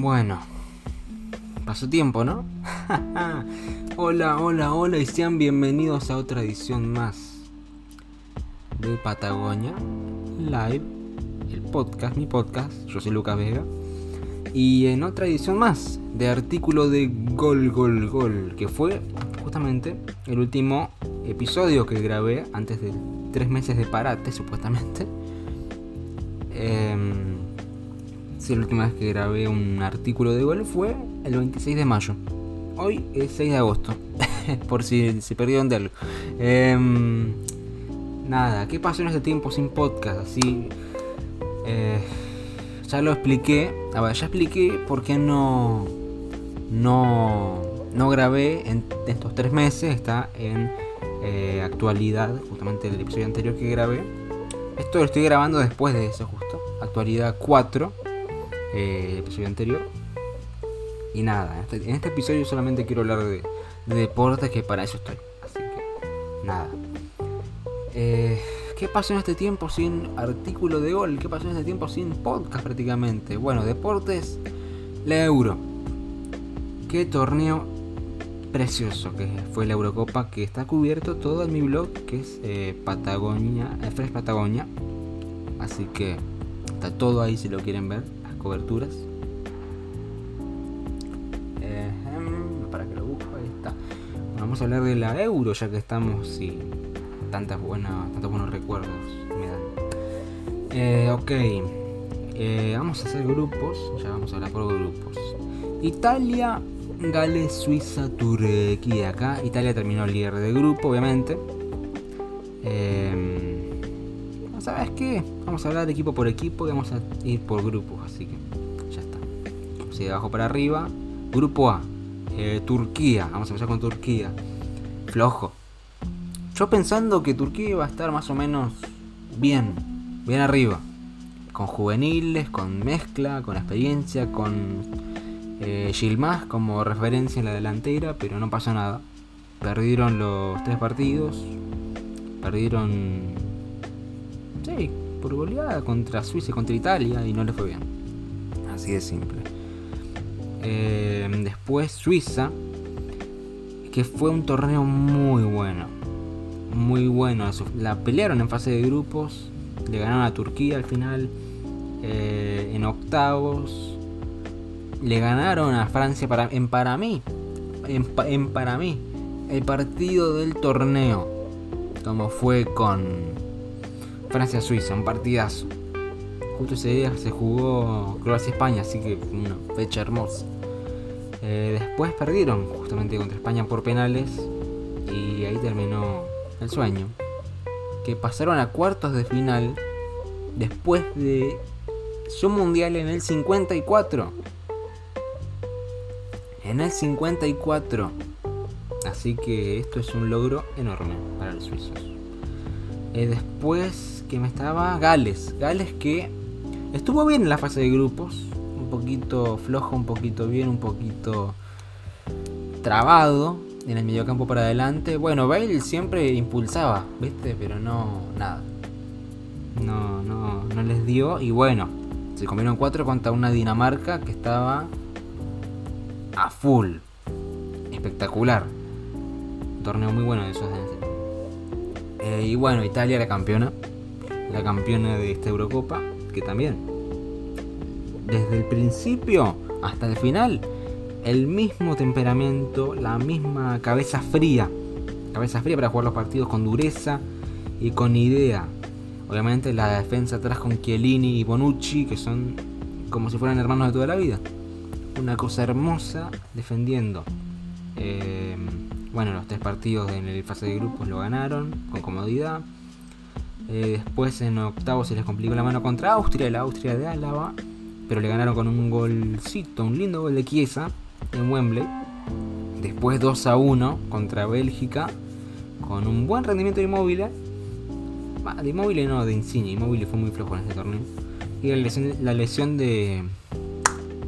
Bueno, pasó tiempo, ¿no? hola, hola, hola y sean bienvenidos a otra edición más de Patagonia Live, el podcast, mi podcast. Yo soy Lucas Vega. Y en otra edición más de artículo de Gol, Gol, Gol, que fue justamente el último episodio que grabé antes de tres meses de parate, supuestamente. Eh, la última vez que grabé un artículo de gol fue el 26 de mayo. Hoy es 6 de agosto, por si se perdieron de algo. Em, nada, ¿qué pasó en este tiempo sin podcast? Así, eh, ya lo expliqué. A ya expliqué por qué no, no, no grabé en estos tres meses. Está en eh, actualidad, justamente el episodio anterior que grabé. Esto lo estoy grabando después de eso, justo. Actualidad 4, eh, el episodio anterior. Y nada, en este, este episodio solamente quiero hablar de, de, deportes, que para eso estoy. Así que, nada. Eh, ¿Qué pasó en este tiempo sin artículo de gol? ¿Qué pasó en este tiempo sin podcast prácticamente? Bueno, deportes, la Euro. ¿Qué torneo precioso que fue la Eurocopa que está cubierto todo en mi blog que es eh, Patagonia, eh, Fresh Patagonia. Así que está todo ahí si lo quieren ver, coberturas. Para que lo busco, ahí está. Vamos a hablar de la Euro ya que estamos y tantas buenas, tantos buenos recuerdos me dan. Eh, ok, eh, vamos a hacer grupos, ya vamos a hablar por grupos. Italia Gales, Suiza, Turquía. Acá Italia terminó el líder de grupo, obviamente. Eh, ¿Sabes qué? Vamos a hablar equipo por equipo y vamos a ir por grupos, así que ya está. Así de abajo para arriba. Grupo A, eh, Turquía. Vamos a empezar con Turquía. Flojo. Yo pensando que Turquía iba a estar más o menos bien, bien arriba. Con juveniles, con mezcla, con experiencia, con eh, Gilmas como referencia en la delantera, pero no pasó nada. Perdieron los tres partidos. Perdieron. Por goleada contra Suiza contra Italia y no les fue bien. Así de simple. Eh, después Suiza, que fue un torneo muy bueno. Muy bueno. La pelearon en fase de grupos. Le ganaron a Turquía al final. Eh, en octavos le ganaron a Francia para, en para mí. En, en, para mí. El partido del torneo. Como fue con Francia-Suiza. Un partidazo. Justo ese día se jugó Croacia-España. Así que una fecha hermosa. Eh, después perdieron justamente contra España por penales. Y ahí terminó el sueño. Que pasaron a cuartos de final. Después de su mundial en el 54 en el 54. Así que esto es un logro enorme para los suizos. Eh, después que me estaba Gales. Gales que estuvo bien en la fase de grupos. Un poquito flojo, un poquito bien, un poquito trabado en el mediocampo para adelante. Bueno, Bale siempre impulsaba, ¿viste? Pero no, nada. No, no, no les dio. Y bueno, se comieron cuatro contra una Dinamarca que estaba a full. Espectacular. Torneo muy bueno de esos eh, Y bueno, Italia la campeona. La campeona de esta Eurocopa. Que también. Desde el principio hasta el final. El mismo temperamento. La misma cabeza fría. Cabeza fría para jugar los partidos con dureza y con idea. Obviamente la defensa atrás con Chiellini y Bonucci. Que son como si fueran hermanos de toda la vida una cosa hermosa defendiendo. Eh, bueno, los tres partidos en el fase de grupos lo ganaron con comodidad. Eh, después en octavos se les complicó la mano contra Austria, la Austria de Álava, pero le ganaron con un golcito, un lindo gol de Chiesa en Wembley. Después 2 a 1 contra Bélgica, con un buen rendimiento de Inmóvil. de Inmóvil no, de Insigne, Inmóvil fue muy flojo en este torneo. Y la lesión de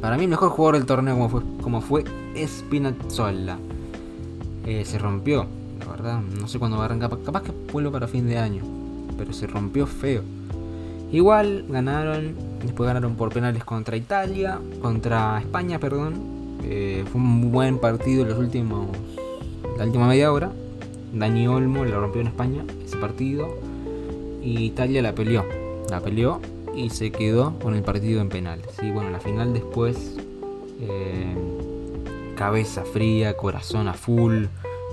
para mí el mejor jugador del torneo como fue, como fue Spinazzola. Eh, se rompió, la verdad. No sé cuándo va a arrancar. Capaz que vuelvo para fin de año. Pero se rompió feo. Igual ganaron Después ganaron por penales contra Italia, contra España, perdón. Eh, fue un buen partido los últimos, la última media hora. Dani Olmo la rompió en España ese partido. Y Italia la peleó. La peleó y se quedó con el partido en penales. Y bueno, la final después. Eh, cabeza fría, corazón a full,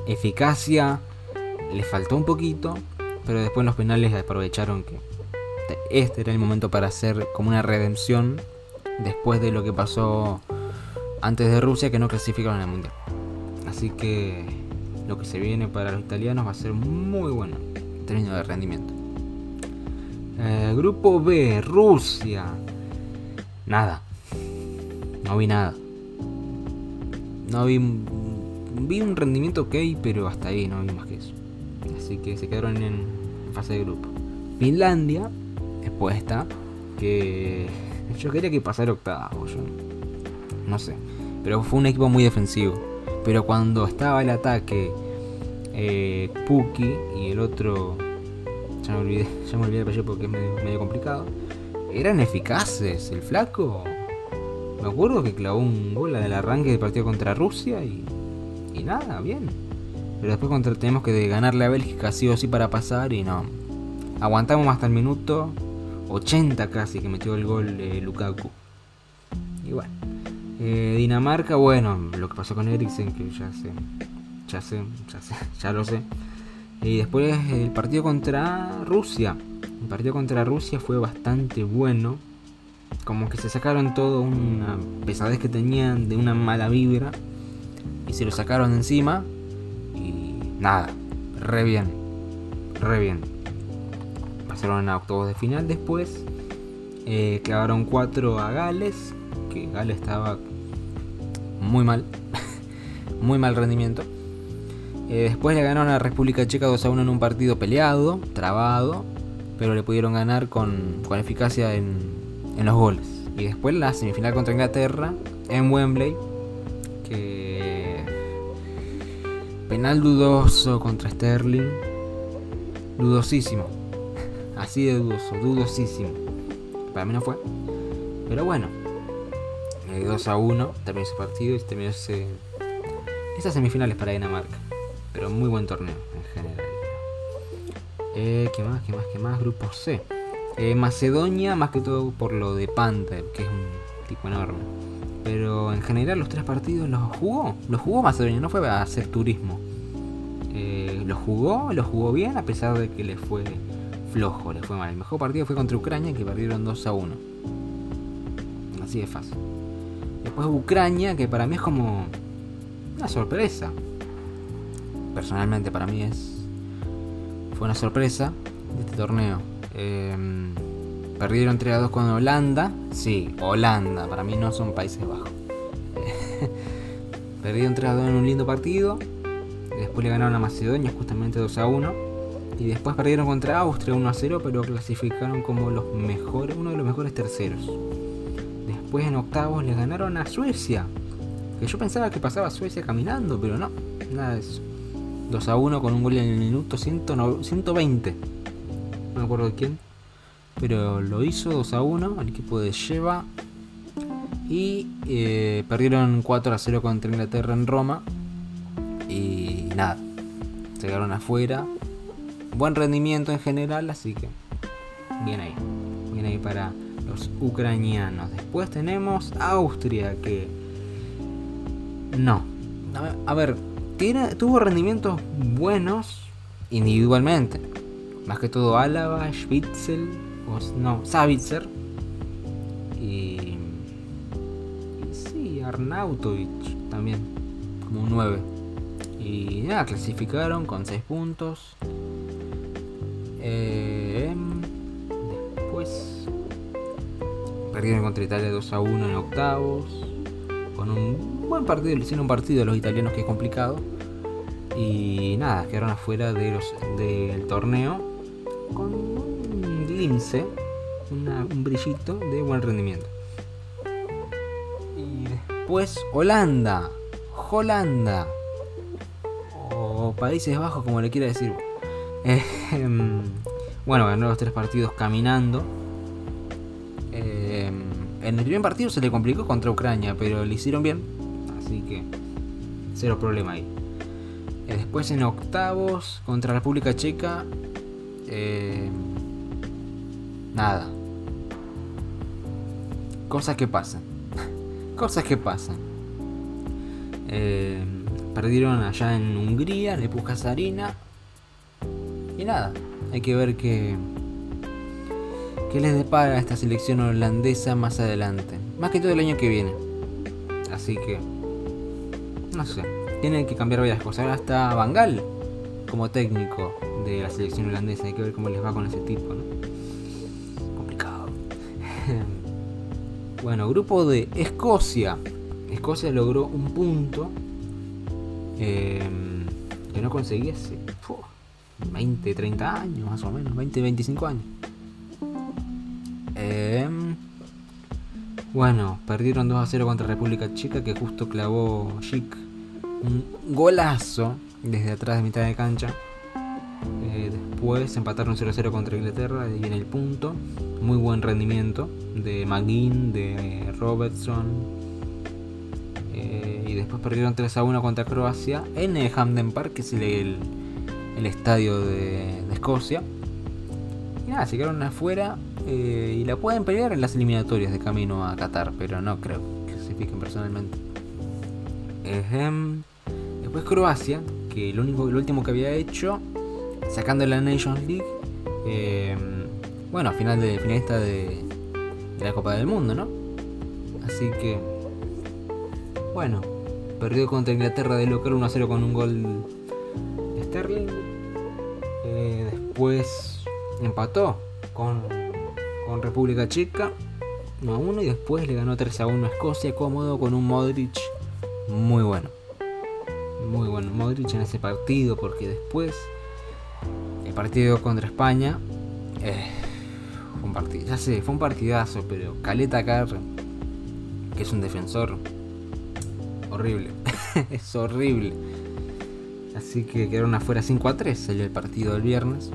eficacia. Le faltó un poquito. Pero después en los penales aprovecharon que este era el momento para hacer como una redención después de lo que pasó antes de Rusia que no clasificaron al mundial. Así que lo que se viene para los italianos va a ser muy bueno en términos de rendimiento. Eh, grupo B, Rusia. Nada. No vi nada. No vi. Vi un rendimiento ok, pero hasta ahí no vi más que eso. Así que se quedaron en grupo. Finlandia puesta que yo quería que pasara octavo, yo no sé, pero fue un equipo muy defensivo. Pero cuando estaba el ataque eh, Puki y el otro, ya me olvidé, ya me olvidé el porque es medio, complicado, eran eficaces. El flaco, me acuerdo que clavó un gol del arranque de partido contra Rusia y, y nada, bien. Pero después contra, tenemos que ganarle a Bélgica sí o sí para pasar y no. Aguantamos hasta el minuto 80 casi que metió el gol de Lukaku. Y bueno. Eh, Dinamarca, bueno, lo que pasó con Eriksen, que ya sé, ya sé, ya sé, ya lo sé. Y después el partido contra Rusia. El partido contra Rusia fue bastante bueno. Como que se sacaron todo una pesadez que tenían de una mala vibra. Y se lo sacaron encima. Nada, re bien. Re bien pasaron a octavos de final después. Eh, clavaron 4 a Gales, que Gales estaba muy mal, muy mal rendimiento. Eh, después le ganaron a República Checa 2 a 1 en un partido peleado, trabado, pero le pudieron ganar con, con eficacia en, en, los goles. Y después la semifinal contra Inglaterra en Wembley, que penal dudoso contra Sterling, dudosísimo. Así de dudoso, dudosísimo. Para mí no fue. Pero bueno. 2 eh, a 1 terminó ese partido y terminó ese, esas semifinales para Dinamarca. Pero muy buen torneo en general. Eh, ¿Qué más? ¿Qué más? ¿Qué más? Grupo C. Eh, Macedonia, más que todo por lo de Panther, que es un tipo enorme. Pero en general los tres partidos los jugó. Los jugó Macedonia, no fue a hacer turismo. Eh, los jugó, los jugó bien a pesar de que le fue flojo, le fue mal. El mejor partido fue contra Ucrania, que perdieron 2 a 1. Así de fácil. Después Ucrania, que para mí es como una sorpresa. Personalmente para mí es fue una sorpresa de este torneo. Em, perdieron 3 a 2 con Holanda. Sí, Holanda, para mí no son Países Bajos. perdieron 3 a 2 en un lindo partido. Después le ganaron a Macedonia justamente 2 a 1 y después perdieron contra Austria 1 a 0, pero clasificaron como los mejores, uno de los mejores terceros. Después en octavos le ganaron a Suecia, que yo pensaba que pasaba Suecia caminando, pero no, nada de eso. 2 a 1 con un gol en el minuto 120. No me acuerdo de quién. Pero lo hizo 2 a 1 al equipo de Sheva. Y eh, perdieron 4 a 0 contra Inglaterra en Roma. Y nada, se quedaron afuera buen rendimiento en general, así que bien ahí. Bien ahí para los ucranianos. Después tenemos Austria, que no. A ver, tiene, tuvo rendimientos buenos individualmente. Más que todo Álava, Spitzel, no, Savitzer. Y, y sí, Arnautovic también, como un 9. Y nada, clasificaron con 6 puntos. Eh, después perdieron contra Italia 2 a 1 en octavos. Con un buen partido, le hicieron un partido a los italianos que es complicado. Y nada, quedaron afuera de los, del torneo con un lince, un brillito de buen rendimiento. Y después Holanda, Holanda, o Países Bajos, como le quiera decir. Em, bueno, ganó los tres partidos caminando. Eh, En el primer partido se le complicó contra Ucrania, pero le hicieron bien. Así que cero problema ahí. Eh, después en octavos contra República Checa. Eh, nada. Cosas que pasan. Cosas que pasan. Eh, perdieron allá en Hungría, en Epuja Sarina. Y nada, hay que ver qué, qué les depara esta selección holandesa más adelante. Más que todo el año que viene. Así que, no sé, tienen que cambiar varias cosas. Ahora está Bangal como técnico de la selección holandesa. Hay que ver cómo les va con ese tipo, ¿no? Bueno, grupo de Escocia. Escocia logró un punto eh, que no conseguía hace 20, 30 años más o menos, 20, 25 años. Eh, bueno, perdieron 2 a 0 contra República Checa que justo clavó Chic un golazo desde atrás de mitad de cancha. Eh, después empataron 0 a 0 contra Inglaterra y en el punto. Muy buen rendimiento de McGinn, de Robertson. Eh, y después perdieron 3 a 1 contra Croacia en el Hamden Park, que es el, el estadio de, Escocia. Y nada, se quedaron afuera eh, y la pueden pelear en las eliminatorias de camino a Qatar, pero no creo que se fijen personalmente. Después Croacia, que lo, único, lo último que había hecho, sacando la Nations League, eh, bueno, final de finalista de, la Copa del Mundo, ¿no? Así que, bueno, perdió contra Inglaterra de local 1 a 0 con un gol de Sterling. Eh, después empató con, con República Checa 1 a 1 y después le ganó 3 a 1 a Escocia cómodo con un Modric muy bueno. Muy bueno Modric en ese partido porque después partido contra España eh, fue un partido, ya sé, fue un partidazo, pero Caleta Carr, que es un defensor horrible, es horrible. Así que quedaron afuera 5 a 3, salió el partido del viernes.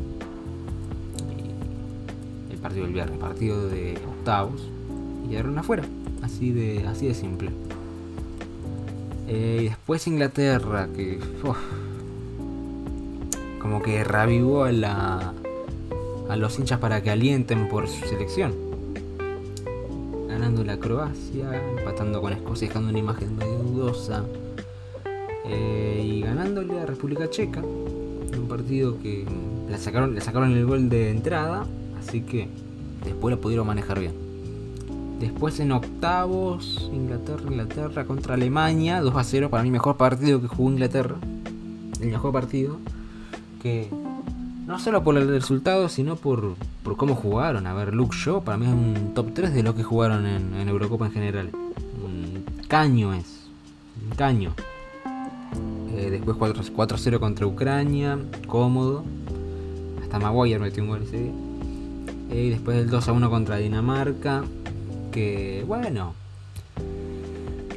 El partido del viernes, partido de octavos. Y quedaron afuera. Así de, así de simple. Eh, y después Inglaterra, que como que revivó a, la, a los hinchas para que alienten por su selección. Ganando la Croacia, empatando con Escocia, dejando una imagen medio dudosa. Eh, y ganándole a República Checa. Un partido que le sacaron, le sacaron el gol de entrada, así que después lo pudieron manejar bien. Después en octavos, Inglaterra, Inglaterra contra Alemania, 2 a 0, para mí mejor partido que jugó Inglaterra. El mejor partido. No solo por el resultado, sino por, por cómo jugaron. A ver, Luke Shaw para mí es un top 3 de lo que jugaron en, Eurocopa en general. Un caño es. Un caño. Eh, después 4 a 0 contra Ucrania, cómodo. Hasta Maguire metió un gol ese día. Eh, y después el 2 a 1 contra Dinamarca que, bueno,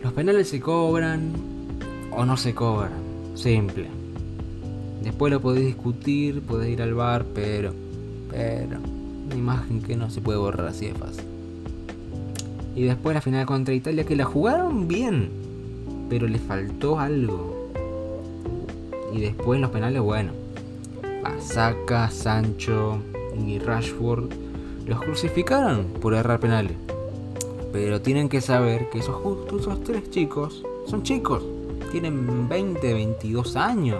los penales se cobran o no se cobran, simple. Después lo podéis discutir, podéis ir al bar, pero, pero, una imagen que no se puede borrar así de fácil. Y después la final contra Italia, que la jugaron bien, pero le faltó algo. Y después los penales, bueno, Asaka, Sancho y Rashford los crucificaron por errar penales. Pero tienen que saber que esos, esos tres chicos son chicos. Tienen 20, 22 años.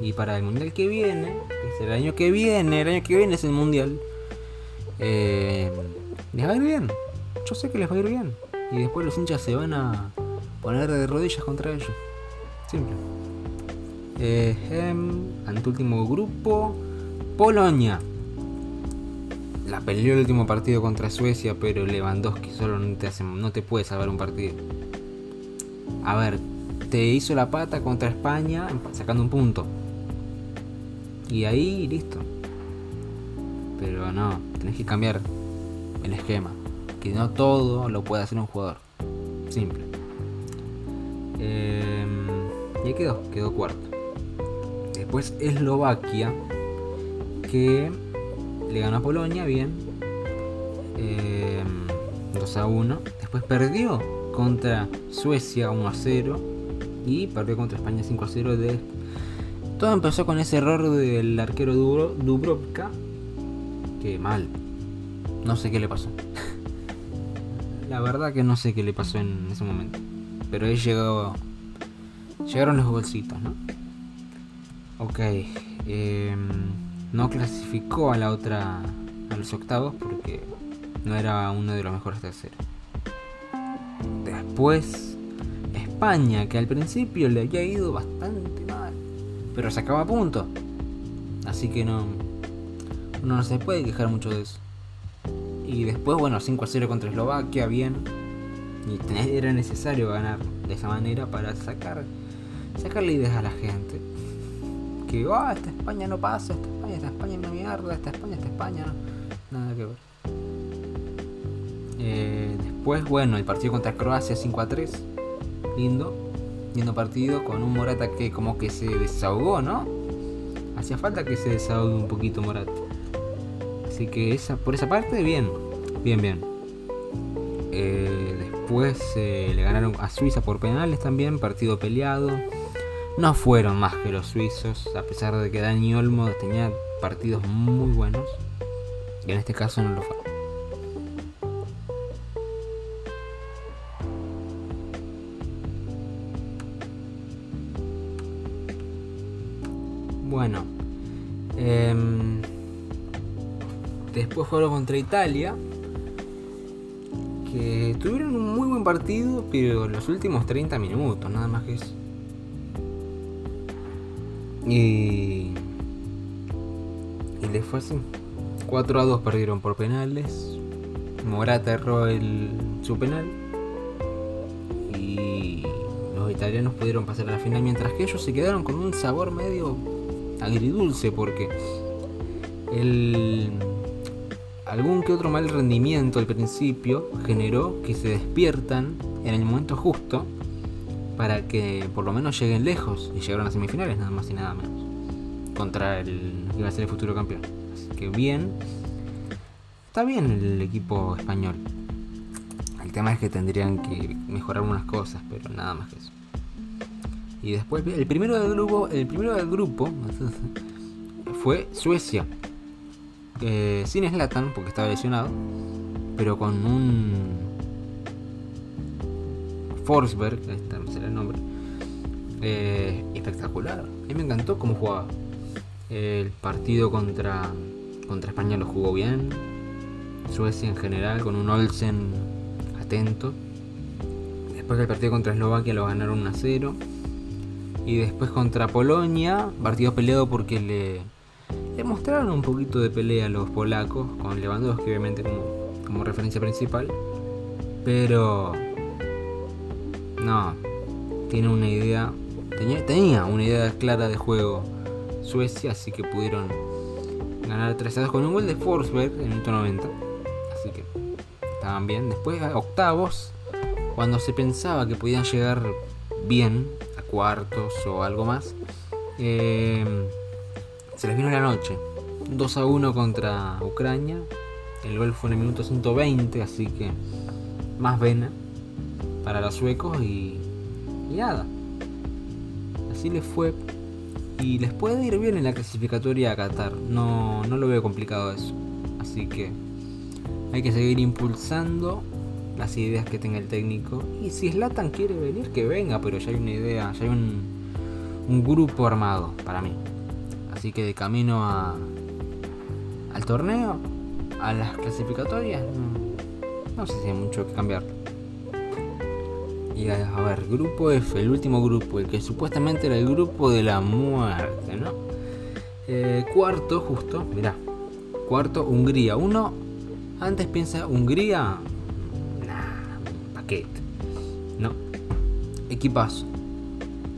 Y para el mundial que viene, es el año que viene, el año que viene es el mundial, eh, les va a ir bien. Yo sé que les va a ir bien. Y después los hinchas se van a poner de rodillas contra ellos. Simple. Eh, anteúltimo grupo, Polonia la peleó el último partido contra Suecia, pero Lewandowski solo no te, hace, no te puede salvar un partido. A ver, te hizo la pata contra España sacando un punto. Y ahí listo. Pero no, tenés que cambiar el esquema. Que no todo lo puede hacer un jugador. Simple. Eh, y ahí quedó, quedó cuarto. Después Eslovaquia, que le ganó a Polonia, bien. Eh, 2 a 1. Después perdió contra Suecia 1 a 0 y perdió contra España 5 a 0 de todo empezó con ese error del arquero Dubrovka que mal. No sé qué le pasó. La verdad que no sé qué le pasó en ese momento. Pero ahí llegó llegaron los bolsitos no ok em, no clasificó a la otra a los octavos porque no era uno de los mejores terceros. Después España, que al principio le había ido bastante mal, pero sacaba punto. Así que no, no se puede quejar mucho de eso. Y después, bueno, 5 a 0 contra Eslovaquia, bien. Y era necesario ganar de esa manera para sacar sacarle ideas a la gente. Que, oh, esta España no pasa, esta España, esta España es una mierda, esta España, esta España, nada que ver. Eh, después, bueno, el partido contra Croacia 5 a 3 lindo, lindo partido con un Morata que como que se desahogó, ¿no? Hacía falta que se desahogue un poquito Morata. Así que esa, por esa parte, bien, bien, bien. Eh, después eh, le ganaron a Suiza por penales también, partido peleado. No fueron más que los suizos, a pesar de que Dani Olmo tenía partidos muy buenos. Y en este caso no lo fue. Bueno. Em, después jugaron contra Italia. Que tuvieron un muy buen partido, pero los últimos 30 minutos, nada más que eso. Y. Y les fue así. 4 a 2 perdieron por penales. Morata erró el, su penal. Y los italianos pudieron pasar a la final, mientras que ellos se quedaron con un sabor medio agridulce porque el, algún que otro mal rendimiento al principio generó que se despiertan en el momento justo para que por lo menos lleguen lejos y llegaron a semifinales nada más y nada menos contra el que iba a ser el futuro campeón. Así que bien, está bien el equipo español. El tema es que tendrían que mejorar unas cosas, pero nada más que eso. Y después, el primero del grupo, el primero del grupo fue Suecia. Eh, sin Slatan, porque estaba lesionado. Pero con un Forsberg, este no será el nombre. Eh, espectacular. A mí me encantó cómo jugaba. El partido contra, contra España lo jugó bien. Suecia en general, con un Olsen atento. Después del partido contra Eslovaquia lo ganaron 1 a 0. Y después contra Polonia, partido peleado porque le, mostraron un poquito de pelea a los polacos, con Lewandowski obviamente como, como referencia principal. Pero... No, tiene una idea, tenía, tenía una idea clara de juego Suecia, así que pudieron ganar 3 a 2 con un gol de Forsberg en el 90. Así que estaban bien. Después octavos, cuando se pensaba que podían llegar bien cuartos o algo más. Em, se les vino la noche. 2 a 1 contra Ucrania. El gol fue en el minuto 120, así que más vena para los suecos y, nada. Así les fue. Y les puede ir bien en la clasificatoria a Qatar. No, no lo veo complicado eso. Así que hay que seguir impulsando las ideas que tenga el técnico. Y si Slatan quiere venir, que venga, pero ya hay una idea, ya hay un, un grupo armado para mí. Así que de camino a, al torneo, a las clasificatorias, no, sé si hay mucho que cambiar. Y a, ver, grupo F, el último grupo, el que supuestamente era el grupo de la muerte, ¿no? Eh, cuarto, justo, mirá. Cuarto, Hungría. Uno antes piensa Hungría, no. Equipazo.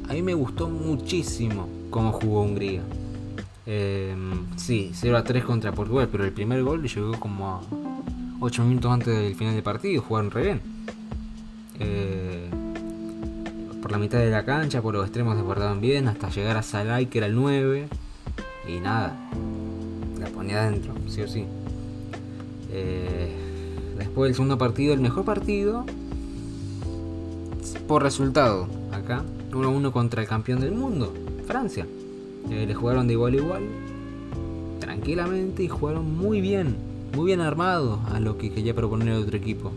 A mí me gustó muchísimo cómo jugó Hungría. Eh, sí, 0 a 3 contra Portugal, pero el primer gol llegó como a 8 minutos antes del final del partido. Jugaron re bien. Eh, por la mitad de la cancha, por los extremos desbordaban bien, hasta llegar a Salai, que era el 9. Y nada, la ponía adentro, sí o sí. Eh, después el segundo partido, el mejor partido por resultado. Acá 1-1 contra el campeón del mundo, Francia. Eh, le jugaron de igual a igual, tranquilamente y jugaron muy bien, muy bien armados a lo que quería proponer el otro equipo.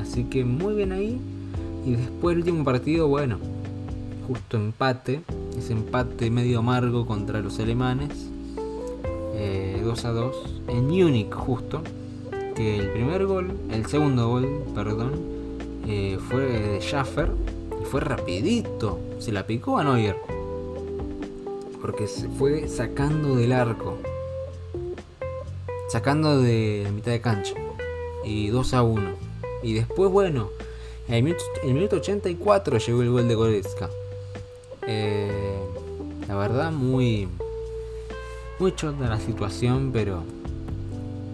Así que muy bien ahí. Y después el último partido, bueno, justo empate, ese empate medio amargo contra los alemanes, 2 eh, a 2, en Múnich justo, que el primer gol, el segundo gol, perdón, eh, fue de Schaffer y fue rapidito, se la picó a Neuer, porque se fue sacando del arco, sacando de la mitad de cancha, y 2 a 1. Y después, bueno, en el minuto, el minuto 84 llegó el gol de Goretzka. Eh, la verdad, muy. Muy chota la situación, pero.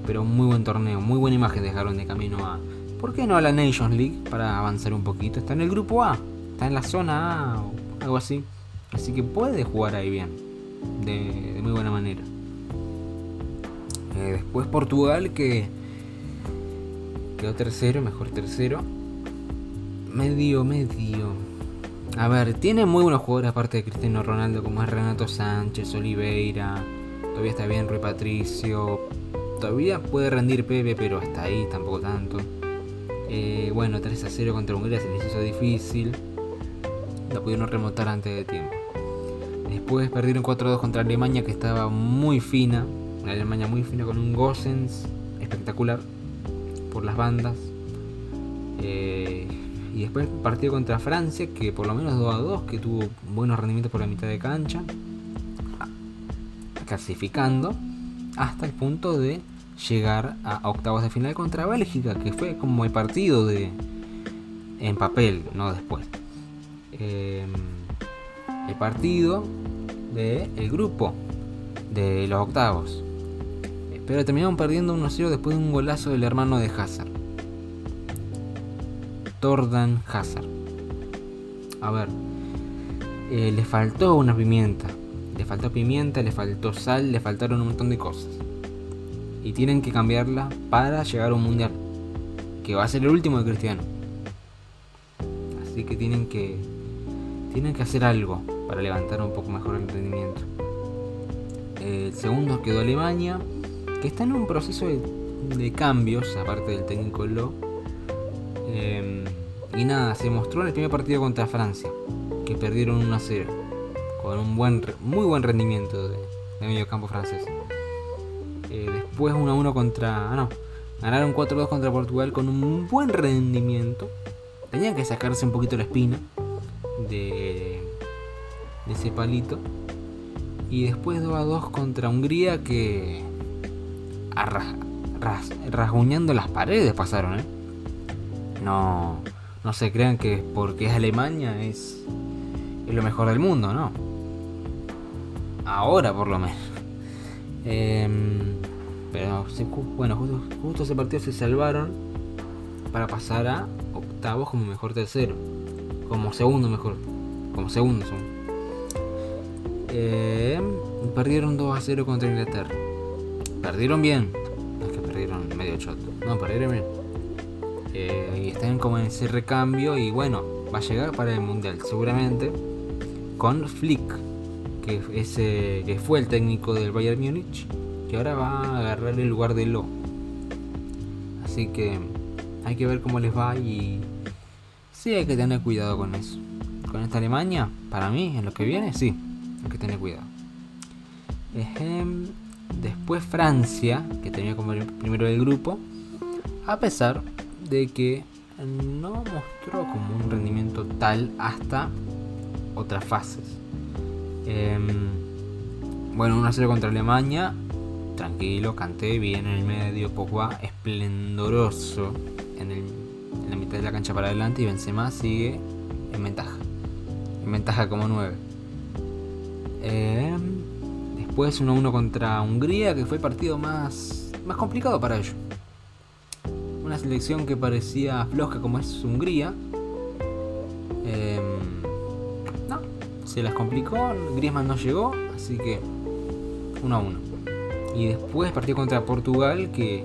Pero muy buen torneo, muy buena imagen dejaron de camino a. ¿Por qué no a la Nations League para avanzar un poquito? Está en el grupo A, está en la zona A o algo así. Así que puede jugar ahí bien, de, muy buena manera. Eh, después Portugal que quedó tercero, mejor tercero. Medio, medio. A ver, tiene muy buenos jugadores aparte de Cristiano Ronaldo, como es Renato Sánchez, Oliveira. Todavía está bien Rui Patricio. Todavía puede rendir Pepe, pero hasta ahí tampoco tanto. Eh, bueno, 3 a 0 contra Hungría se les hizo difícil. La pudieron remontar antes de tiempo. Después perdieron 4-2 contra Alemania, que estaba muy fina. Una Alemania muy fina con un Gossens espectacular por las bandas. Eh, y después partido contra Francia, que por lo menos 2 a 2, que tuvo buenos rendimientos por la mitad de cancha, clasificando hasta el punto de llegar a octavos de final contra Bélgica, que fue como el partido de en papel, no después. Em, el partido del el grupo de los octavos. Pero terminaron perdiendo 1-0 después de un golazo del hermano de Hazard. Tordan Hazard. A ver, eh, le faltó una pimienta. Le faltó pimienta, le faltó sal, le faltaron un montón de cosas. Y tienen que cambiarla para llegar a un mundial. Que va a ser el último de Cristiano. Así que tienen que. Tienen que hacer algo para levantar un poco mejor el rendimiento. El segundo quedó Alemania. Que está en un proceso de, cambios, aparte del técnico Lo. Em, y nada, se mostró en el primer partido contra Francia, que perdieron 1 a 0, con un buen, muy buen rendimiento de, medio campo francés. Eh, después 1 a 1 contra. Ah, no, ganaron 4 a 2 contra Portugal con un buen rendimiento. Tenían que sacarse un poquito la espina de, de ese palito. Y después 2 a 2 contra Hungría que. rasguñando las paredes pasaron, ¿eh? No no se crean que porque es Alemania es, es lo mejor del mundo, ¿no? Ahora por lo menos. Em, pero bueno, justo, ese partido se salvaron para pasar a octavos como mejor tercero. Como segundo mejor. Como segundo son. Em, perdieron 2 a 0 contra Inglaterra. Perdieron bien. No es que perdieron medio choto. No, perdieron bien. Eh, están como en ese recambio y bueno, va a llegar para el Mundial seguramente con Flick, que, que fue el técnico del Bayern Múnich, que ahora va a agarrar el lugar de Lo. Así que hay que ver cómo les va y sí hay que tener cuidado con eso. Con esta Alemania, para mí, en lo que viene, sí, hay que tener cuidado. Después Francia, que tenía como el primero del grupo, a pesar de que no mostró como un rendimiento tal hasta otras fases. Em, bueno, 1-0 contra Alemania. Tranquilo, canté bien en el medio. Pogba esplendoroso en, la mitad de la cancha para adelante. Y Benzema sigue en ventaja. En ventaja como 9. Em, después 1-1 contra Hungría, que fue el partido más, más complicado para ellos selección que parecía floja como es Hungría. Em, no, se las complicó, Griezmann no llegó, así que 1 a 1. Y después partió contra Portugal que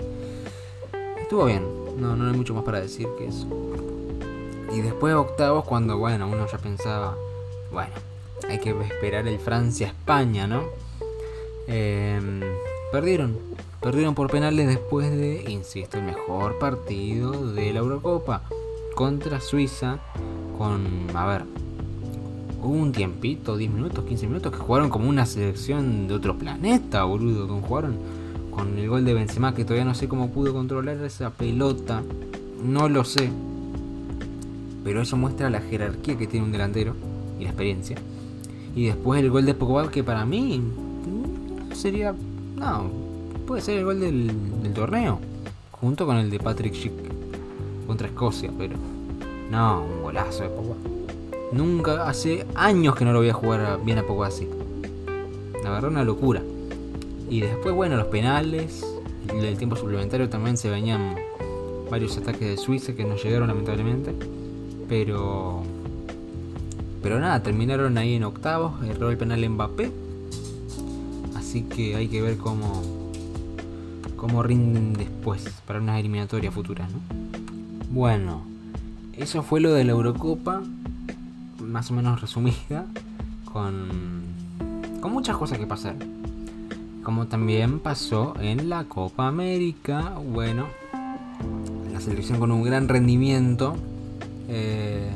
estuvo bien, No, no hay mucho más para decir que eso. Y después octavos cuando, bueno, uno ya pensaba, bueno, hay que esperar el Francia-España, ¿no? Em, perdieron. Perdieron por penales después de, insisto, el mejor partido de la Eurocopa contra Suiza. Con, a ver, hubo un tiempito, 10 minutos, 15 minutos, que jugaron como una selección de otro planeta, boludo. Que jugaron con el gol de Benzema, que todavía no sé cómo pudo controlar esa pelota. No lo sé. Pero eso muestra la jerarquía que tiene un delantero y la experiencia. Y después el gol de Pogba, que para mí sería. No, puede ser el gol del, torneo. Junto con el de Patrick Schick contra Escocia, pero. No, un golazo de Pogba. Nunca, hace años que no lo voy a jugar bien a Pogba así. La verdad, una locura. Y después, bueno, los penales. El tiempo suplementario también se venían varios ataques de Suiza que no llegaron lamentablemente. Pero. Pero nada, terminaron ahí en octavos. Erró el penal Mbappé. Así que hay que ver cómo, cómo rinden después para unas eliminatorias futuras, ¿no? Bueno, eso fue lo de la Eurocopa, más o menos resumida, con, con muchas cosas que pasaron. Como también pasó en la Copa América, bueno, la selección con un gran rendimiento eh,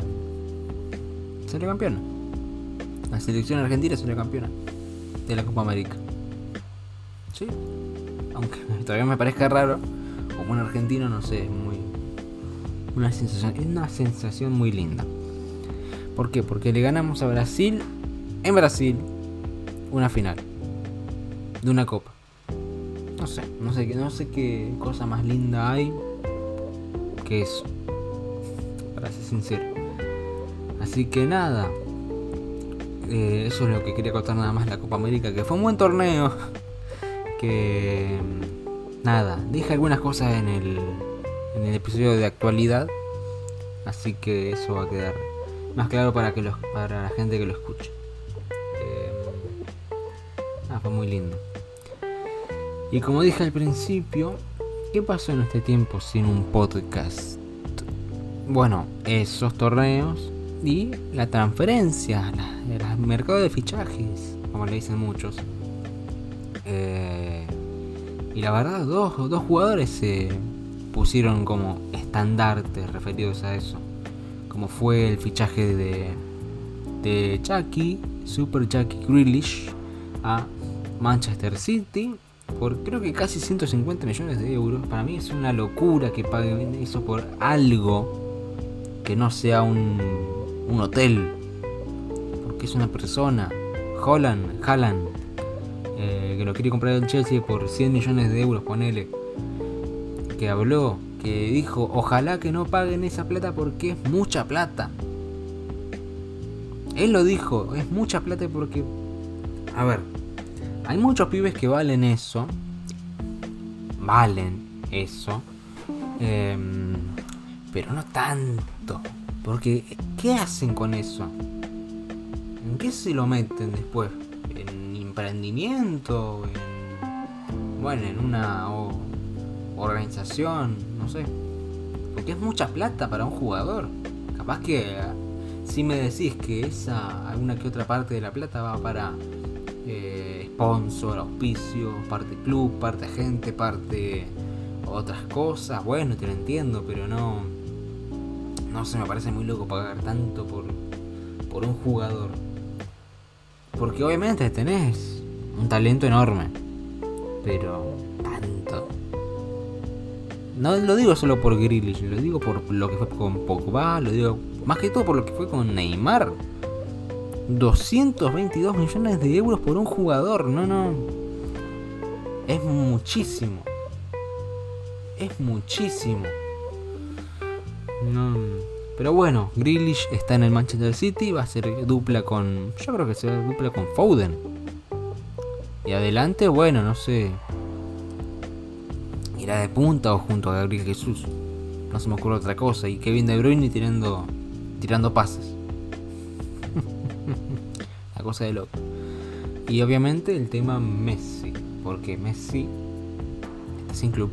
salió campeona. La selección argentina salió campeona de la Copa América. Sí. Aunque todavía me parezca raro, como un argentino, no sé, es muy. Una sensación, es una sensación muy linda. ¿Por qué? Porque le ganamos a Brasil en Brasil una final de una copa. No sé, no sé, no sé qué cosa más linda hay que eso. Para ser sincero. Así que nada. Eh, eso es lo que quería contar nada más la Copa América, que fue un buen torneo que nada, dije algunas cosas en el, en el episodio de actualidad, así que eso va a quedar más claro para que los, para la gente que lo escuche. Eh, ah, fue muy lindo. Y como dije al principio, ¿qué pasó en este tiempo sin un podcast? Bueno, esos torneos y la transferencia, el mercado de fichajes, como le dicen muchos. Eh, y la verdad, dos, dos jugadores se pusieron como estandartes referidos a eso. Como fue el fichaje de, de Super Chucky Grealish, a Manchester City por creo que casi 150 millones de euros. Para mí es una locura que paguen eso por algo que no sea un, un hotel. Porque es una persona. Holland, Haaland, eh, que lo quiere comprar el Chelsea por 100 millones de euros, ponele. Que habló, que dijo, ojalá que no paguen esa plata porque es mucha plata. Él lo dijo, es mucha plata porque... A ver, hay muchos pibes que valen eso. Valen eso. Em, pero no tanto. Porque, ¿qué hacen con eso? ¿En qué se lo meten después? emprendimiento, en, bueno, en una organización, no sé. Porque es mucha plata para un jugador. Capaz que si me decís que esa, alguna que otra parte de la plata va para eh, sponsor, auspicio, parte club, parte gente, parte otras cosas, bueno, te lo entiendo, pero no. No sé, me parece muy loco pagar tanto por, por un jugador. Porque obviamente tenés un talento enorme. Pero tanto. No lo digo solo por Grealish, lo digo por lo que fue con Pogba, lo digo más que todo por lo que fue con Neymar. 222 millones de euros por un jugador, no, no. Es muchísimo. Es muchísimo. Pero bueno, Grealish está en el Manchester City, va a ser dupla con. Yo creo que será dupla con Foden. Y adelante, bueno, no sé. Irá de punta o junto a Gabriel Jesús. No se me ocurre otra cosa. Y Kevin De Bruyne tirando, tirando pases. La cosa de loco. Y obviamente el tema Messi. Porque Messi está sin club.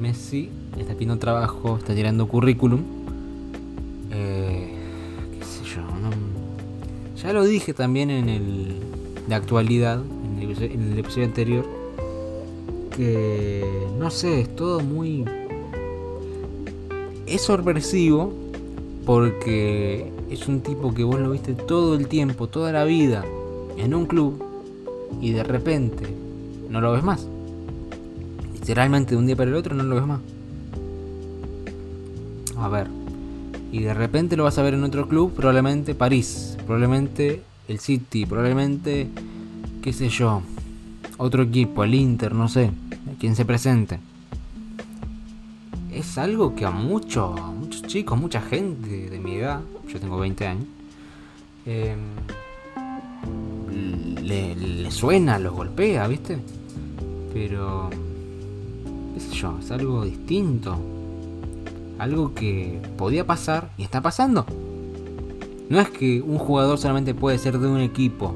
Messi está pidiendo trabajo, está tirando currículum. Eh, qué sé yo, ya lo dije también en el de actualidad, en el, en el episodio anterior, que no sé, es todo muy... Es sorpresivo porque es un tipo que vos lo viste todo el tiempo, toda la vida, en un club y de repente no lo ves más. Literalmente de un día para el otro no lo ves más. A ver. Y de repente lo vas a ver en otro club, probablemente París, probablemente el City, probablemente, qué sé yo, otro equipo, el Inter, no sé, quien se presente. Es algo que a muchos, muchos chicos, mucha gente de mi edad, yo tengo 20 años, em, le, le suena, los golpea, ¿viste? Pero qué sé yo, es algo distinto. Algo que podía pasar y está pasando. No es que un jugador solamente puede ser de un equipo.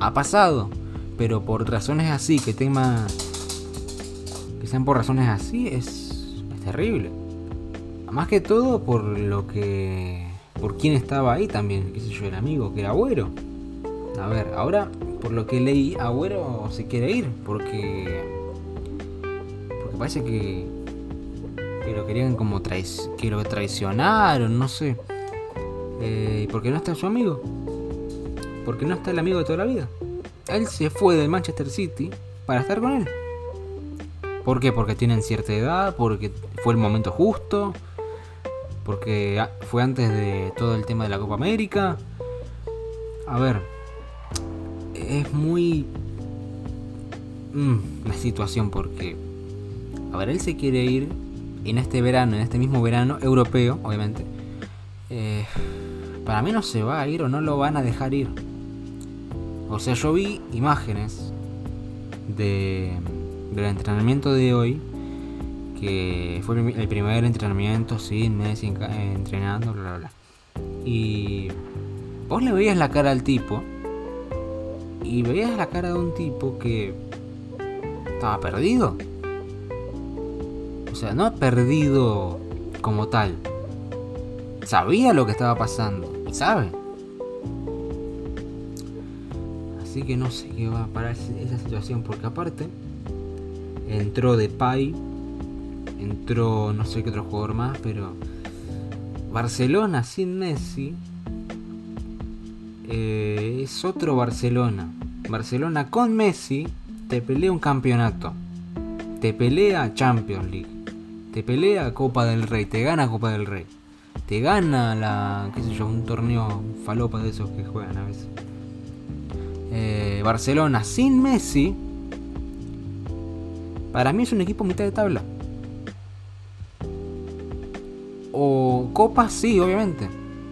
Ha pasado. Pero por razones así, que tema. Sean por razones así, es, es terrible. Más que todo por lo que. Por quién estaba ahí también, qué yo, el amigo, que era Agüero. A ver, ahora, por lo que leí, Agüero se quiere ir, porque parece que, que lo querían como traic que lo traicionaron, no sé. Eh, ¿Por qué no está su amigo? Porque no está el amigo de toda la vida. Él se fue del Manchester City para estar con él. ¿Por qué? Porque tienen cierta edad, porque fue el momento justo, porque fue antes de todo el tema de la Copa América. A ver, es muy... Mm, la situación porque a ver, él se quiere ir en este verano, en este mismo verano, europeo, obviamente. Eh, para mí no se va a ir o no lo van a dejar ir. O sea, yo vi imágenes de, del entrenamiento de hoy, que fue el primer entrenamiento sin Messi entrenando, bla, bla, bla. Y vos le veías la cara al tipo, y veías la cara de un tipo que estaba perdido. O sea, no perdido como tal. Sabía lo que estaba pasando. Sabe. Así que no sé qué va a parar esa situación. Porque aparte, entró de Pai. Entró no sé qué otro jugador más. Pero Barcelona sin Messi. Eh, es otro Barcelona. Barcelona con Messi te pelea un campeonato. Te pelea Champions League te pelea Copa del Rey, te gana Copa del Rey, te gana la, qué sé yo, un torneo falopa de esos que juegan a veces. Eh, Barcelona sin Messi, para mí es un equipo mitad de tabla. O Copa sí, obviamente.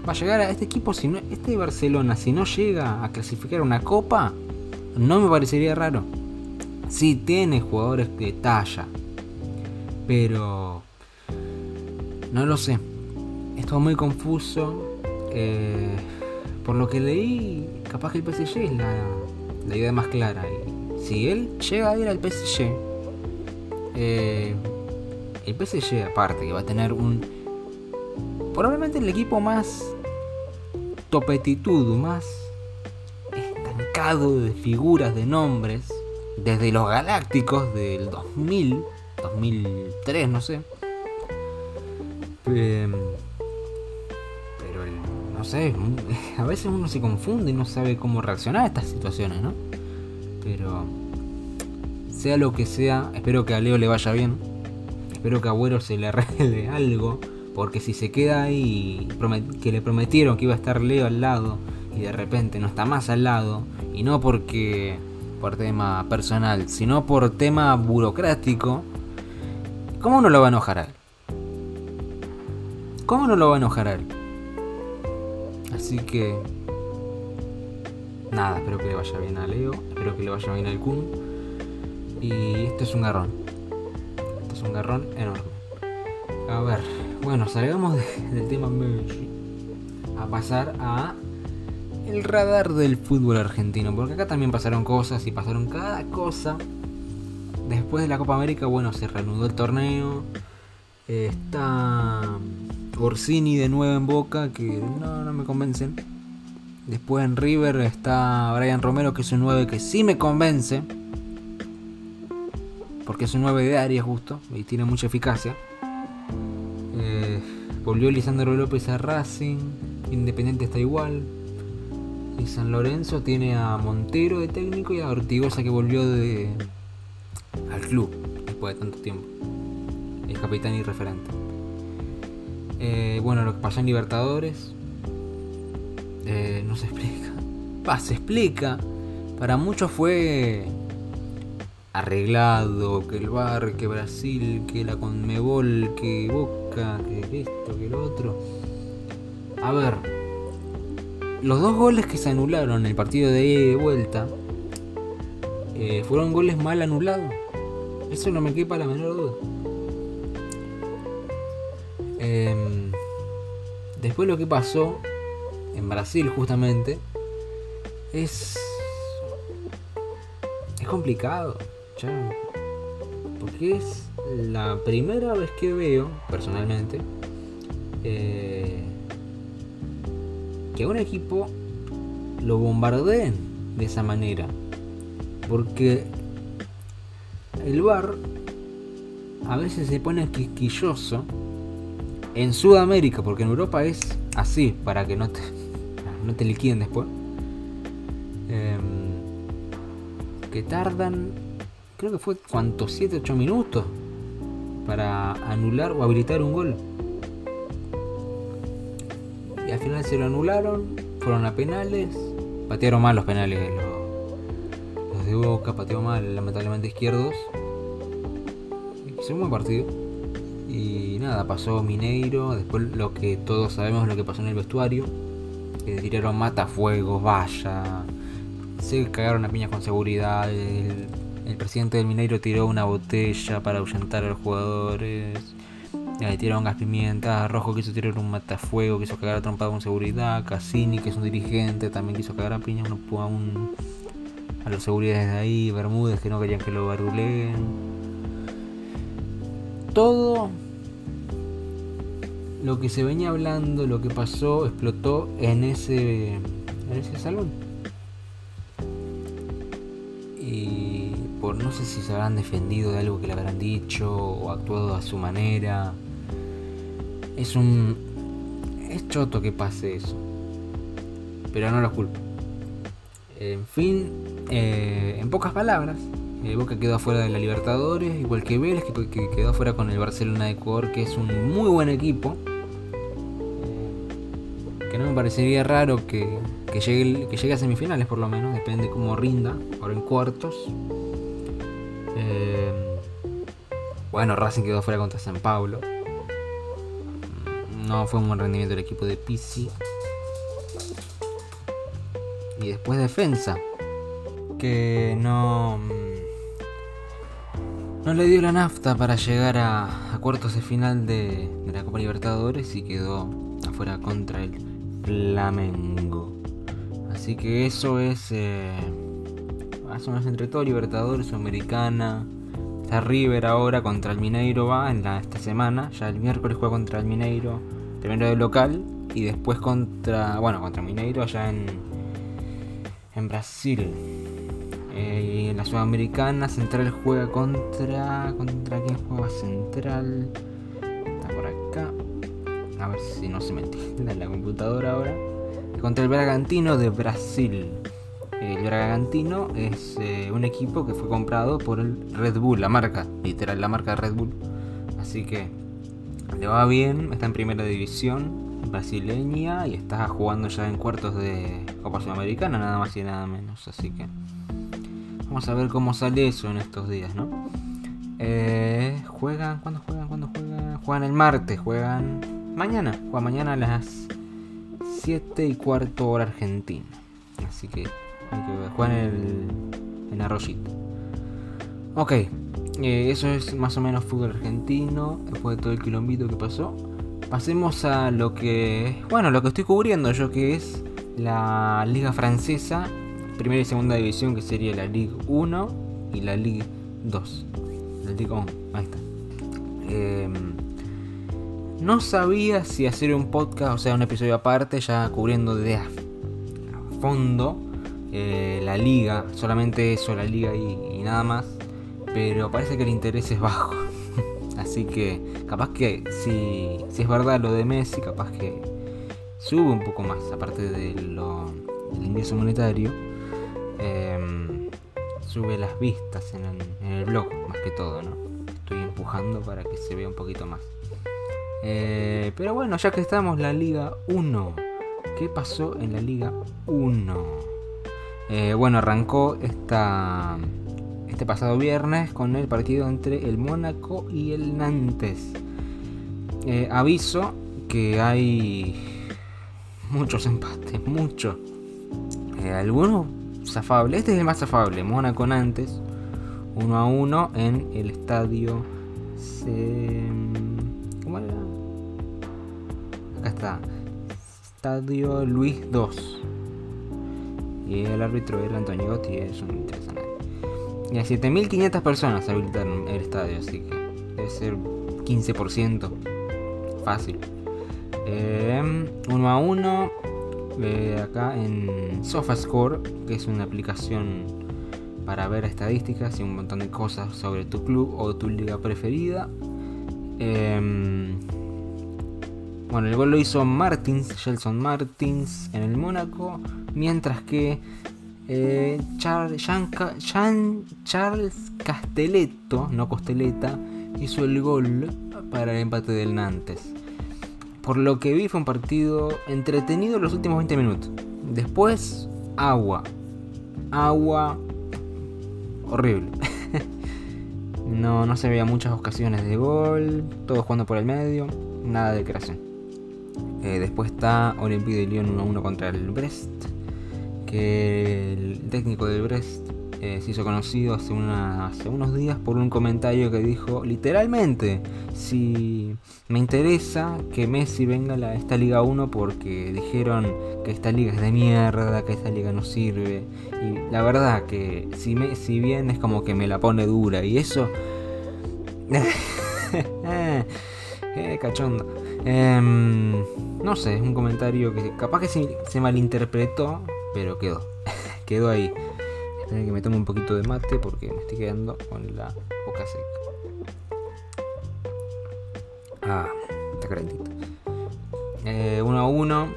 Va a llegar a este equipo, si no, este Barcelona, si no llega a clasificar una Copa, no me parecería raro. Si tiene jugadores de talla, pero no lo sé. Es todo muy confuso. Eh, por lo que leí, capaz que el PSG es la, idea más clara. Y si él llega a ir al PSG, eh, el PSG aparte que va a tener un... Probablemente el equipo más topetitud, más estancado de figuras, de nombres, desde los Galácticos del 2000 2003, no sé. Em, pero no sé, a veces uno se confunde y no sabe cómo reaccionar a estas situaciones, ¿no? Pero sea lo que sea, espero que a Leo le vaya bien. Espero que a Agüero se le arregle algo. Porque si se queda ahí, que le prometieron que iba a estar Leo al lado y de repente no está más al lado, y no porque por tema personal, sino por tema burocrático, ¿Cómo no lo va a enojar a él? ¿Cómo no lo va a enojar a él? Así que... Nada, espero que le vaya bien a Leo, espero que le vaya bien al Kun. Y esto es un garrón. Esto es un garrón enorme. A ver, bueno, salgamos del tema Messi a pasar a el radar del fútbol argentino, porque acá también pasaron cosas y pasaron cada cosa después de la Copa América, bueno, se reanudó el torneo. está Orsini de nuevo en Boca, que no, no me convencen. Después en River está Brian Romero, que es un 9 que sí me convence. Porque es un 9 de área justo y tiene mucha eficacia. Eh, volvió Lisandro López a Racing. Independiente está igual. Y San Lorenzo tiene a Montero de técnico y a Ortigosa que volvió de al club después de tanto tiempo. Es capitán y referente. Eh, bueno, lo que pasó en Libertadores eh, no se explica. Va, se explica. Para muchos fue arreglado, que el Bar, que Brasil, que la Conmebol, que Boca, que esto, que lo otro. A ver, los dos goles que se anularon en el partido de vuelta eh, fueron goles mal anulados. Eso no me quepa la menor duda. Em, después lo que pasó en Brasil justamente es es complicado porque es la primera vez que veo personalmente eh, que un equipo lo bombardeen de esa manera porque el bar a veces se pone quisquilloso en Sudamérica porque en Europa es así para que no te no te liquiden después. Em, que tardan, creo que fue cuántos, 7, 8 minutos para anular o habilitar un gol. Y al final se lo anularon, fueron a penales, patearon mal los penales los, los de Boca, pateó mal lamentablemente izquierdos. Hizo un buen partido. Y nada, pasó Mineiro, después lo que todos sabemos lo que pasó en el vestuario que tiraron matafuegos, vaya. Se cagaron a piñas con seguridad. Presidente del Mineiro tiró una botella para ahuyentar a los jugadores. Le tiraron gas pimienta. Rojo quiso tirar un matafuego, quiso cagar a trompada con seguridad. Cassini, que es un dirigente, también quiso cagar a piñas a, un, a los seguridades de ahí. Bermúdez, que no querían que lo baruleen. Todo lo que se venía hablando, lo que pasó, explotó en ese, en ese salón. Y por no sé si se habrán defendido de algo que le habrán dicho o actuado a su manera. Es un. Es choto que pase eso. Pero no lo culpo. En fin, eh, en pocas palabras, eh, Boca quedó afuera de la Libertadores, igual que Vélez, que, quedó afuera con el Barcelona de Ecuador, que es un muy buen equipo no me parecería raro que, llegue, que llegue a semifinales por lo menos, depende cómo rinda, ahora en cuartos. Bueno, Racing quedó fuera contra San Paulo. No fue un buen rendimiento del equipo de Pizzi. Y después defensa. Que no. No le dio la nafta para llegar a, cuartos de final de, de la Copa Libertadores y quedó afuera contra él. Flamengo. Así que eso es. Eh, más entre todo Libertadores, Americana. River ahora contra el Mineiro va en la, esta semana. Ya el miércoles juega contra el Mineiro. Primero de local. Y después contra. Bueno, contra Mineiro allá en. En Brasil. Eh, y en la Sudamericana Central juega contra. ¿Contra quién juega Central? Está por acá a ver si no se me entiende la computadora ahora, contra el Bragantino de Brasil. El Bragantino es eh, un equipo que fue comprado por el Red Bull, la marca, literal, la marca Red Bull. Así que le va bien, está en primera división brasileña y está jugando ya en cuartos de Copa Sudamericana, nada más y nada menos. Así que vamos a ver cómo sale eso en estos días, ¿no? Eh, juegan, ¿cuándo juegan? ¿Cuándo juegan? Juegan el martes, juegan mañana. Juega mañana a las 7 y cuarto hora argentina. Así que que jugar en el en Arroyito. Ok, eh, eso es más o menos fútbol argentino. Después de todo el quilombito que pasó. Pasemos a lo que. Bueno, lo que estoy cubriendo yo, que es la Liga Francesa. Primera y segunda división, que sería la Ligue 1 y la Ligue 2. La Ligue 1, ahí está. Eh, No sabía si hacer un podcast, o sea, un episodio aparte, ya cubriendo de a, fondo eh, la liga, solamente eso, la liga y, nada más. Pero parece que el interés es bajo. Así que capaz que si, si es verdad lo de Messi, capaz que sube un poco más, aparte del ingreso monetario. Em, sube las vistas en el, en blog, más que todo, ¿no? Estoy empujando para que se vea un poquito más. Eh, pero bueno, ya que estamos la Liga 1, ¿qué pasó en la Liga 1? Eh, bueno, arrancó esta, este pasado viernes con el partido entre el Mónaco y el Nantes. Eh, aviso que hay muchos empates, muchos. algunos zafables. Este es el más afable, Mónaco-Nantes. 1 a 1 en el estadio. ¿Cómo era? Acá está. Estadio Luis II. Y el árbitro era Antonio Gotti, es un. Y a 7500 personas habilitaron el estadio, así que debe ser 15%. Fácil. 1 eh, a 1. Eh, acá en SofaScore, que es una aplicación para ver estadísticas y un montón de cosas sobre tu club o tu liga preferida. Em, bueno, el gol lo hizo Martins, Gelson Martins en el Mónaco, mientras que eh, Charles Castelletto, no Costeleta, hizo el gol para el empate del Nantes. Por lo que vi fue un partido entretenido los últimos 20 minutos. Después, agua. Agua. Horrible. No, no se veía muchas ocasiones de gol, todos jugando por el medio, nada de creación. Eh, después está Olympique de Lyon 1-1 contra el Brest, que el técnico del Brest eh, se hizo conocido hace, unos días por un comentario que dijo literalmente, si me interesa que Messi venga a esta Liga 1 porque dijeron que esta liga es de mierda, que esta liga no sirve. Y la verdad que si, me, si bien es como que me la pone dura y eso... eh, cachondo. Em, no sé, es un comentario que capaz que se, malinterpretó, pero quedó. quedó ahí que me tome un poquito de mate porque me estoy quedando con la boca seca. Ah, está calentito. Eh, 1 a 1,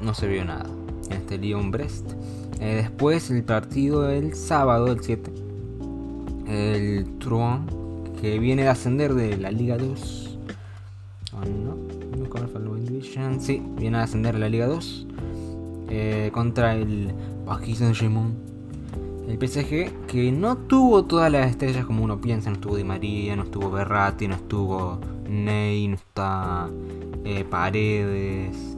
no se vio nada en este Lyon Brest. Eh, después el partido del sábado, el 7. El Troyes, que viene de ascender de la Liga 2. No Sí, viene a ascender de la Liga 2. Eh, contra el Paris Saint-Germain el PSG que no tuvo todas las estrellas como uno piensa, no estuvo Di María, no estuvo Berratti, no estuvo Ney, no está eh, Paredes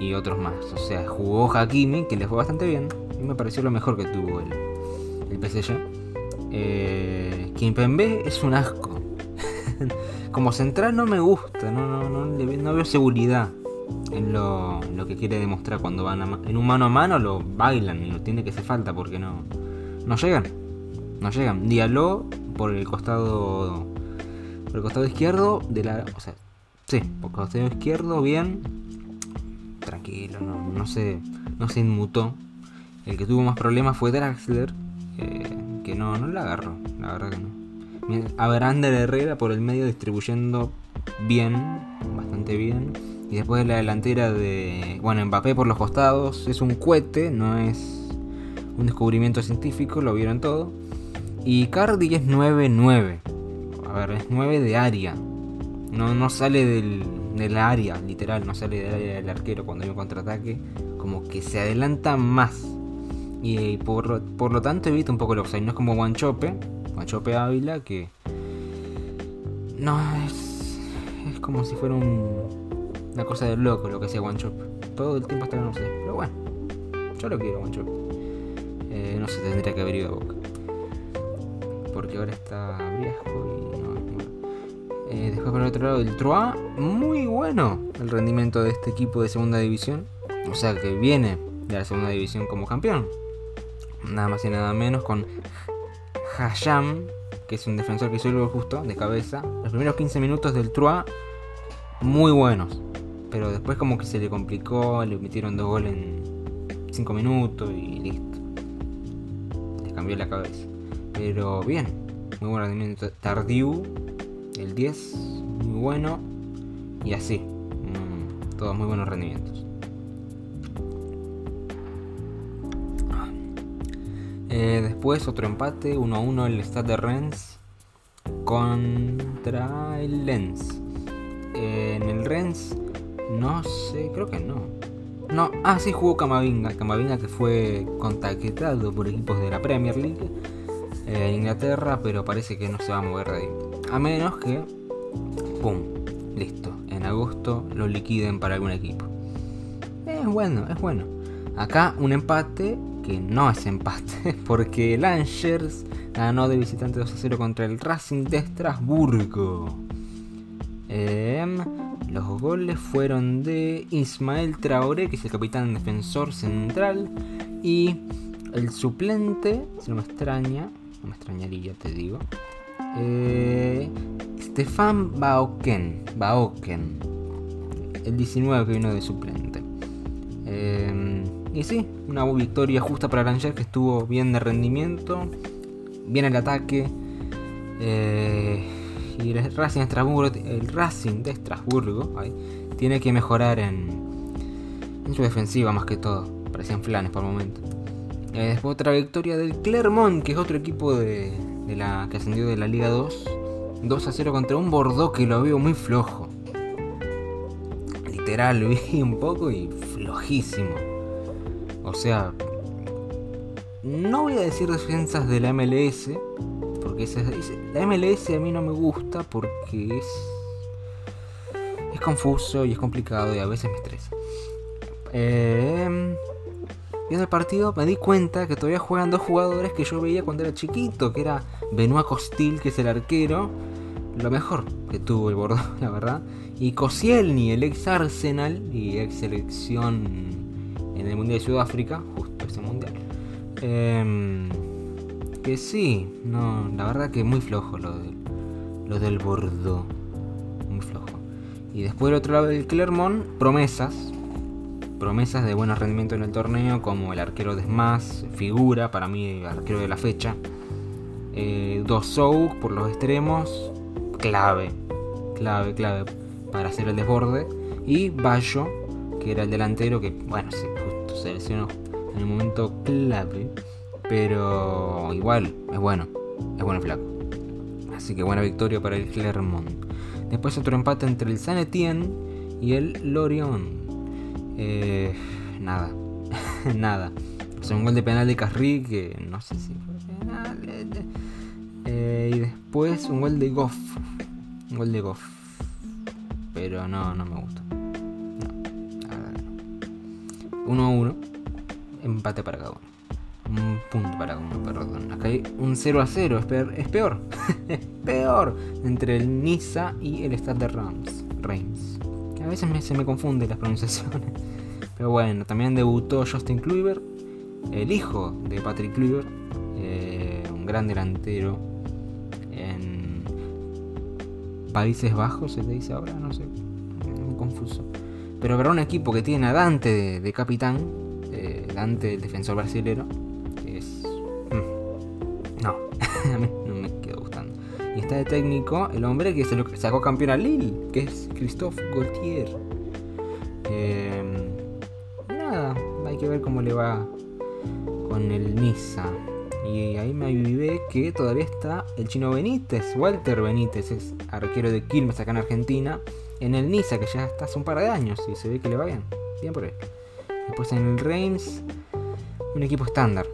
y otros más. O sea, jugó Hakimi, que le fue bastante bien, y me pareció lo mejor que tuvo el, el PSG. Eh, es un asco. como central no me gusta, no, no, no, veo seguridad en lo, lo, que quiere demostrar cuando van en un mano a mano lo bailan y lo tiene que hacer falta porque no no llegan. No llegan. Dialó por el costado. Por el costado izquierdo de la. O sea, sí, por el costado izquierdo, bien. Tranquilo, no, no se. No se inmutó. El que tuvo más problemas fue Draxler. Eh, que no, no la agarró. La verdad que no. A Brander Herrera por el medio distribuyendo bien. Bastante bien. Y después de la delantera de. Bueno, Mbappé por los costados. Es un cohete, no es un descubrimiento científico, lo vieron todo. Y Cardi es 9-9. A ver, es 9 de área. No, no sale del, del área, literal, no sale del área del arquero cuando hay un contraataque. Como que se adelanta más. Y por, por lo tanto evita un poco el offside. No es como Guanchope, Guanchope Ávila, que. No, es. Es como si fuera un, una cosa de loco lo que hacía Guanchope. Todo el tiempo está en offside. Pero bueno, yo lo quiero, Guanchope. Eh, no se tendría que haber ido a Boca. Porque ahora está viejo y no, eh, después por el otro lado el Troa, muy bueno el rendimiento de este equipo de segunda división. O sea que viene de la segunda división como campeón. Nada más y nada menos con Hasham, que es un defensor que hizo algo justo de cabeza. Los primeros 15 minutos del Troa muy buenos. Pero después como que se le complicó, le metieron dos goles en 5 minutos y listo. Les cambió la cabeza. Pero bien, muy buen rendimiento. Tardiu, el 10, muy bueno. Y así, mm, todos muy buenos rendimientos. Eh, después otro empate, 1 a 1 el Stade de Rennes contra el Lens. Eh, en el Rennes, no sé, creo que no. No, ah, sí jugó Camavinga. Camavinga que fue contactado por equipos de la Premier League eh, Inglaterra, pero parece que no se va a mover de ahí. A menos que, ¡pum! Listo. En agosto lo liquiden para algún equipo. Es bueno, es bueno. Acá un empate que no es empate, porque el Angers ganó de visitante 2 a 0 contra el Racing de Estrasburgo. Em, los goles fueron de Ismael Traoré, que es el capitán defensor central, y el suplente, si no me extraña, no me extrañaría, te digo, eh, Stefan Baoken, Baoken, el 19 que vino de suplente. Eh, y sí, una victoria justa para Ranger que estuvo bien de rendimiento, bien el ataque. Eh, y el Racing de Estrasburgo, el Racing de Estrasburgo tiene que mejorar en, en, su defensiva más que todo. Parecían flanes por el momento. Eh, después otra victoria del Clermont, que es otro equipo de, la que ascendió de la Liga 2. 2 a 0 contra un Bordeaux que lo veo muy flojo. Literal, lo vi un poco y flojísimo. O sea, no voy a decir defensas de la MLS, porque esa, la MLS a mí no me gusta porque es, es confuso y es complicado y a veces me estresa. Viendo el partido me di cuenta que todavía juegan dos jugadores que yo veía cuando era chiquito, que era Benoit Costil, que es el arquero, lo mejor que tuvo el Bordeaux, la verdad, y Koscielny, el ex Arsenal y ex selección en el Mundial de Sudáfrica, justo ese Mundial. Em, que sí, no, la verdad que muy flojo lo, de, lo del Bordeaux. Muy flojo. Y después del otro lado del Clermont, promesas. Promesas de buenos rendimientos en el torneo, como el arquero de Smash, figura para mí el arquero de la fecha. Eh, dos Souk por los extremos, clave, clave, clave para hacer el desborde. Y Bayo, que era el delantero que, bueno, sí, se lesionó en el momento clave, pero igual es bueno, es bueno el flaco. Así que buena victoria para el Clermont. Después otro empate entre el Saint Etienne y el Lorient. Eh, nada, nada. O sea, un gol de penal de Carri que no sé si fue penal. Eh, eh, y después un gol de Goff. Un gol de Goff. Pero no, no me gusta. 1 a 1. Empate para cada uno. Un punto para cada uno, perdón. Acá hay un 0 a 0. Es peor. Es peor. es peor. Entre el Nisa y el Stade de Rams. Reims. A veces se me confunden las pronunciaciones. Pero bueno, también debutó Justin Kluivert. El hijo de Patrick Kluivert. Eh, un gran delantero. En Países Bajos se le dice ahora, no sé. Confuso. Pero para un equipo que tiene a Dante de, capitán, eh, Dante defensor brasilero, es... Mm, no, a mí no me quedó gustando. Y está de técnico el hombre que se lo sacó campeón a Lille, que es Christophe Gaultier. Em, nada, hay que ver cómo le va con el Niza. Y ahí me avivé que todavía está el chino Benítez, Walter Benítez, es arquero de Quilmes acá en Argentina en el Niza, que ya está hace un par de años y se ve que le va bien. Por él. Después en el Reims, un equipo estándar.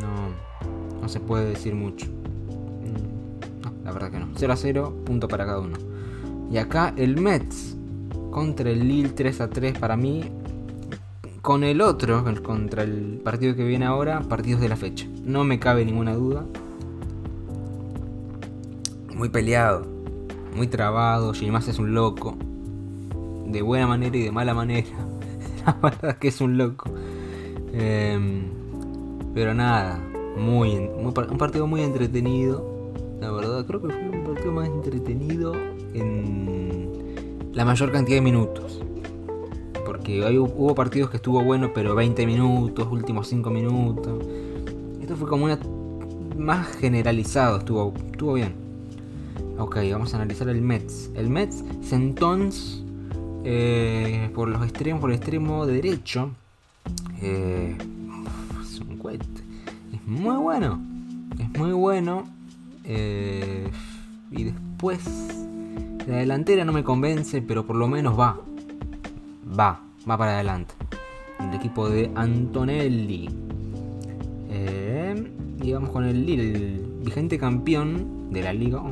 No, no se puede decir mucho. Mm, no, la verdad que no. 0 a 0, punto para cada uno. Y acá el Mets contra el Lille 3 a 3 para mí. Con el otro, contra el partido que viene ahora, partidos de la fecha. No me cabe ninguna duda. Muy peleado muy trabado, Gilmas es un loco, de buena manera y de mala manera. La verdad que es un loco. Em, pero nada, muy, un partido muy entretenido. La verdad, creo que fue un partido más entretenido en, la mayor cantidad de minutos. Porque hubo partidos que estuvo bueno, pero 20 minutos, últimos 5 minutos. Esto fue como una más generalizado, estuvo, estuvo bien. Ok, vamos a analizar el Mets. El Mets, Sentons, eh, por los extremos, por el extremo derecho. Eh, es un cohete. Es muy bueno. Es muy bueno. Eh, y después, la delantera no me convence, pero por lo menos va. Va, va para adelante. El equipo de Antonelli. y vamos con el Lille, vigente campeón de la Liga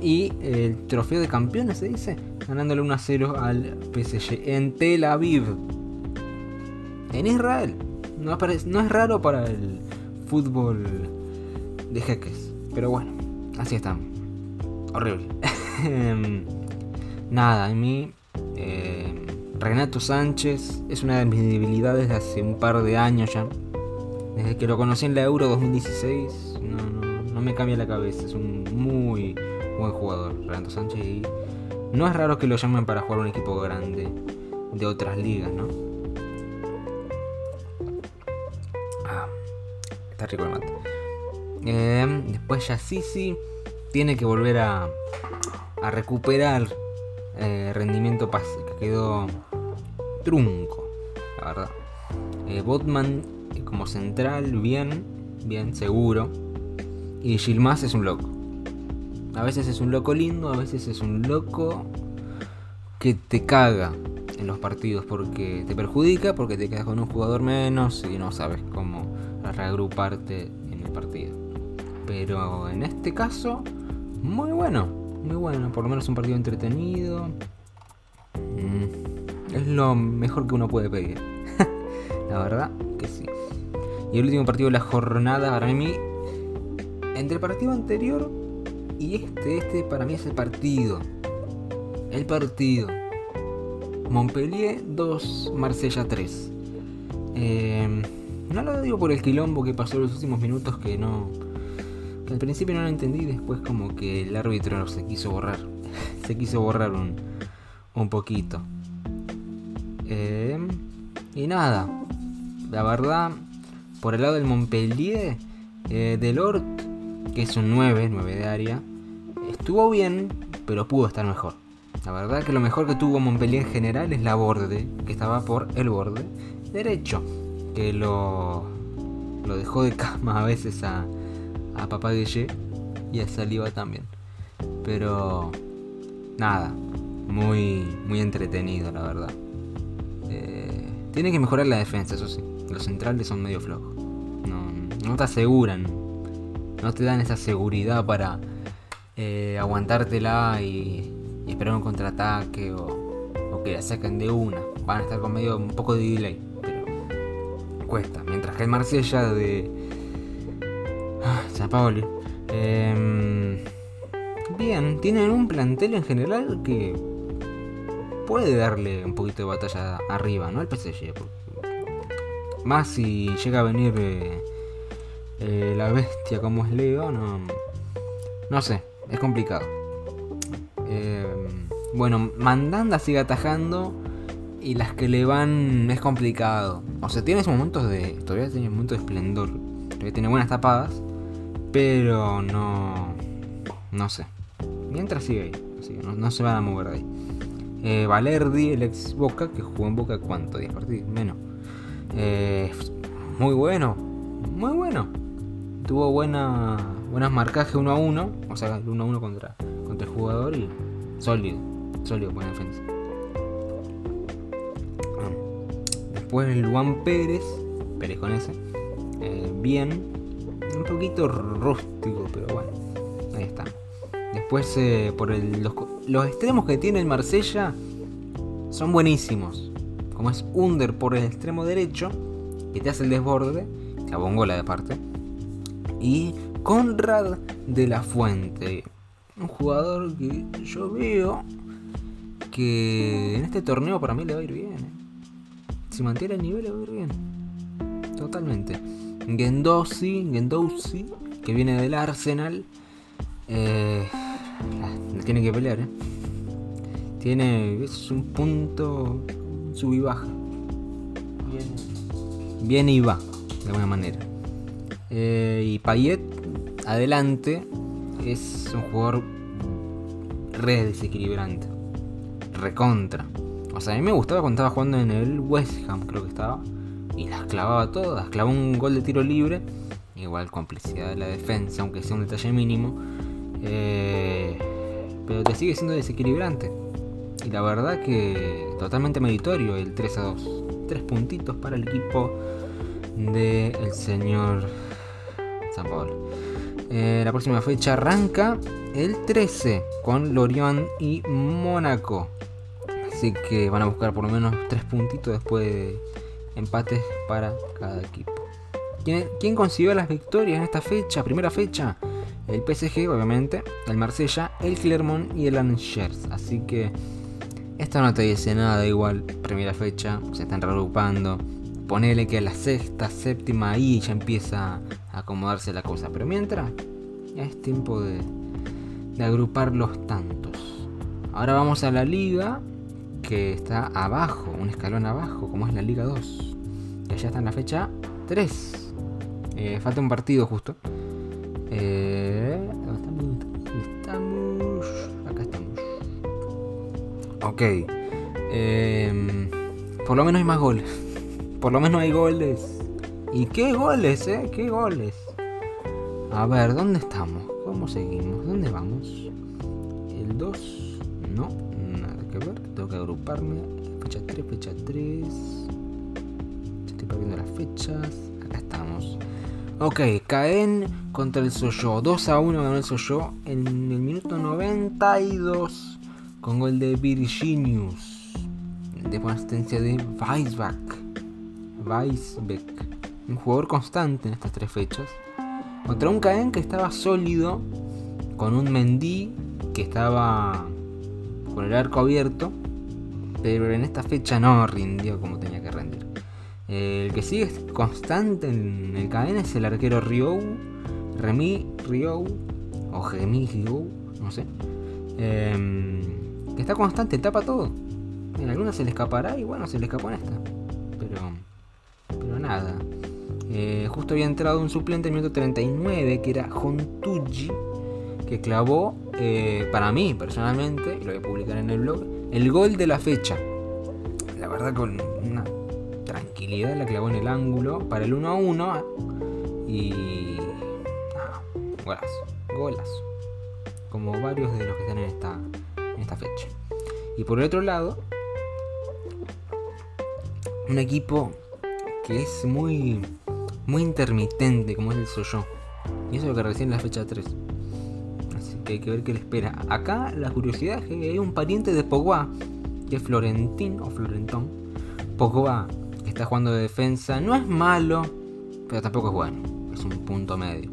y el trofeo de campeones se dice, ganándole 1 a 0 al PSG en Tel Aviv, en Israel. No, no es raro para el fútbol de jeques, pero bueno, así estamos. Horrible. Nada, a mí eh, Renato Sánchez es una de mis debilidades de hace un par de años ya. Desde que lo conocí en la Euro 2016, no, no, no me cambia la cabeza. Es un muy buen jugador, Renato Sánchez. Y no es raro que lo llamen para jugar un equipo grande de otras ligas, ¿no? Ah, está rico el mate. Eh, después ya sí tiene que volver a, recuperar eh, rendimiento que quedó trunco, la verdad. Eh, Botman como central, bien, bien, seguro. Y Gilmas es un loco. A veces es un loco lindo, a veces es un loco que te caga en los partidos porque te perjudica, porque te quedas con un jugador menos y no sabes cómo reagruparte en el partido. Pero en este caso, muy bueno, muy bueno, por lo menos un partido entretenido. Mm, es lo mejor que uno puede pedir. la verdad que sí. Y el último partido de la jornada para mí, entre el partido anterior y este, este para mí es el partido. El partido. Montpellier 2, Marsella 3. Em, no lo digo por el quilombo que pasó en los últimos minutos que no. Al principio no lo entendí, después como que el árbitro se quiso borrar. se quiso borrar un, un poquito. Em, y nada. La verdad, por el lado del Montpellier, eh, Delort que es un 9, 9 de área, estuvo bien, pero pudo estar mejor. La verdad que lo mejor que tuvo Montpellier en general es la borde, que estaba por el borde derecho, que lo, lo dejó de cama a veces a, a Papá Guille y a Saliva también. Pero nada, muy, muy entretenido la verdad. Eh, tiene que mejorar la defensa, eso sí. Los centrales son medio flojos. No, no te aseguran no te dan esa seguridad para eh, aguantártela y, esperar un contraataque o, que la saquen de una. Van a estar con medio un poco de delay, pero cuesta. Mientras que el Marsella de ah, San Paoli, em, bien, tienen un plantel en general que puede darle un poquito de batalla arriba, ¿no? Al PSG. Más si llega a venir. Eh, eh, la bestia como es Leo, no, no sé, es complicado. Eh, bueno, Mandanda sigue atajando y las que le van es complicado. O sea, tiene momentos de. Todavía tiene momentos de esplendor. Todavía tiene buenas tapadas. Pero no. No sé. Mientras sigue ahí. no, se van a mover de ahí. Eh, Valerdi, el ex Boca, que jugó en Boca, ¿cuánto? 10 partidos. Menos. muy bueno. Muy bueno tuvo buena, buenas marcajes uno a uno, o sea, uno a uno contra, contra el jugador y sólido, sólido, buena defensa. Después el Juan Pérez, Pérez con ese, eh, bien, un poquito rústico, pero bueno, ahí está. Después eh, por el, los, los extremos que tiene el Marsella son buenísimos. Como es Under por el extremo derecho, que te hace el desborde, la bongola de parte y Conrad de la Fuente. Un jugador que yo veo que en este torneo para mí le va a ir bien. ¿eh? Si mantiene el nivel le va a ir bien. Totalmente. Gendosi, Gendosi, que viene del Arsenal, eh, tiene que pelear. ¿eh? Tiene. Un punto. Sub y baja. Viene y va, de alguna manera. Eh, y Payet, adelante, es un jugador re desequilibrante. Recontra. O sea, a mí me gustaba cuando estaba jugando en el West Ham, creo que estaba. Y las clavaba todas. Clavó un gol de tiro libre. Igual complicidad de la defensa, aunque sea un detalle mínimo. Eh, pero te sigue siendo desequilibrante. Y la verdad que totalmente meritorio el 3 a 2. Tres puntitos para el equipo del el señor Eh, la próxima fecha arranca el 13 con Lorient y Mónaco. Así que van a buscar por lo menos tres puntitos después de empates para cada equipo. ¿Quién, consiguió las victorias en esta fecha? Primera fecha. El PSG, obviamente, el Marsella, el Clermont y el Angers. Así que esta no te dice nada igual. Primera fecha, se están reagrupando. Ponele que a la sexta, séptima, ahí ya empieza a acomodarse la cosa. Pero mientras, ya es tiempo de, de agrupar los tantos. Ahora vamos a la liga que está abajo, un escalón abajo, como es la Liga 2. Que ya está en la fecha 3. Eh, falta un partido justo. Eh, ¿Dónde estamos? Acá estamos. Ok. Em, por lo menos hay más goles. Por lo menos hay goles. ¿Y qué goles, eh? ¿Qué goles? A ver, ¿dónde estamos? ¿Cómo seguimos? ¿Dónde vamos? El 2. No, tengo que agruparme. Fecha 3, fecha 3. Estoy perdiendo las fechas. Acá estamos. Ok, Caen contra el Soyo. 2 a 1 ganó el Soyo en el minuto 92 con gol de Virginius. De asistencia de Weisbach. Weisbeck. Un jugador constante en estas tres fechas. Contra un Caen que estaba sólido. Con un Mendy que estaba con el arco abierto pero en esta fecha no rindió como tenía que rendir. El que sigue constante en el cadena es el arquero Ryou, Remy Ryou, o Remy Ryou, no sé. Em, que está constante, tapa todo. En algunas se le escapará y bueno, se le escapó en esta. Pero, nada. Eh, justo había entrado un suplente en minuto 39 que era Hontuji, que clavó eh, para mí personalmente, lo voy a publicar en el blog, el gol de la fecha. La verdad con una tranquilidad la clavó en el ángulo para el 1 a 1. Y... Ah, golazo, golazo. Como varios de los que están esta, en esta fecha. Y por el otro lado, un equipo que es muy, muy intermitente, como es el Soyo. Y eso es lo que recién la fecha 3 que hay que ver qué le espera. Acá la curiosidad es que hay un pariente de Pogba, que es Florentín o Florentón. Pogba, que está jugando de defensa, no es malo, pero tampoco es bueno. Es un punto medio.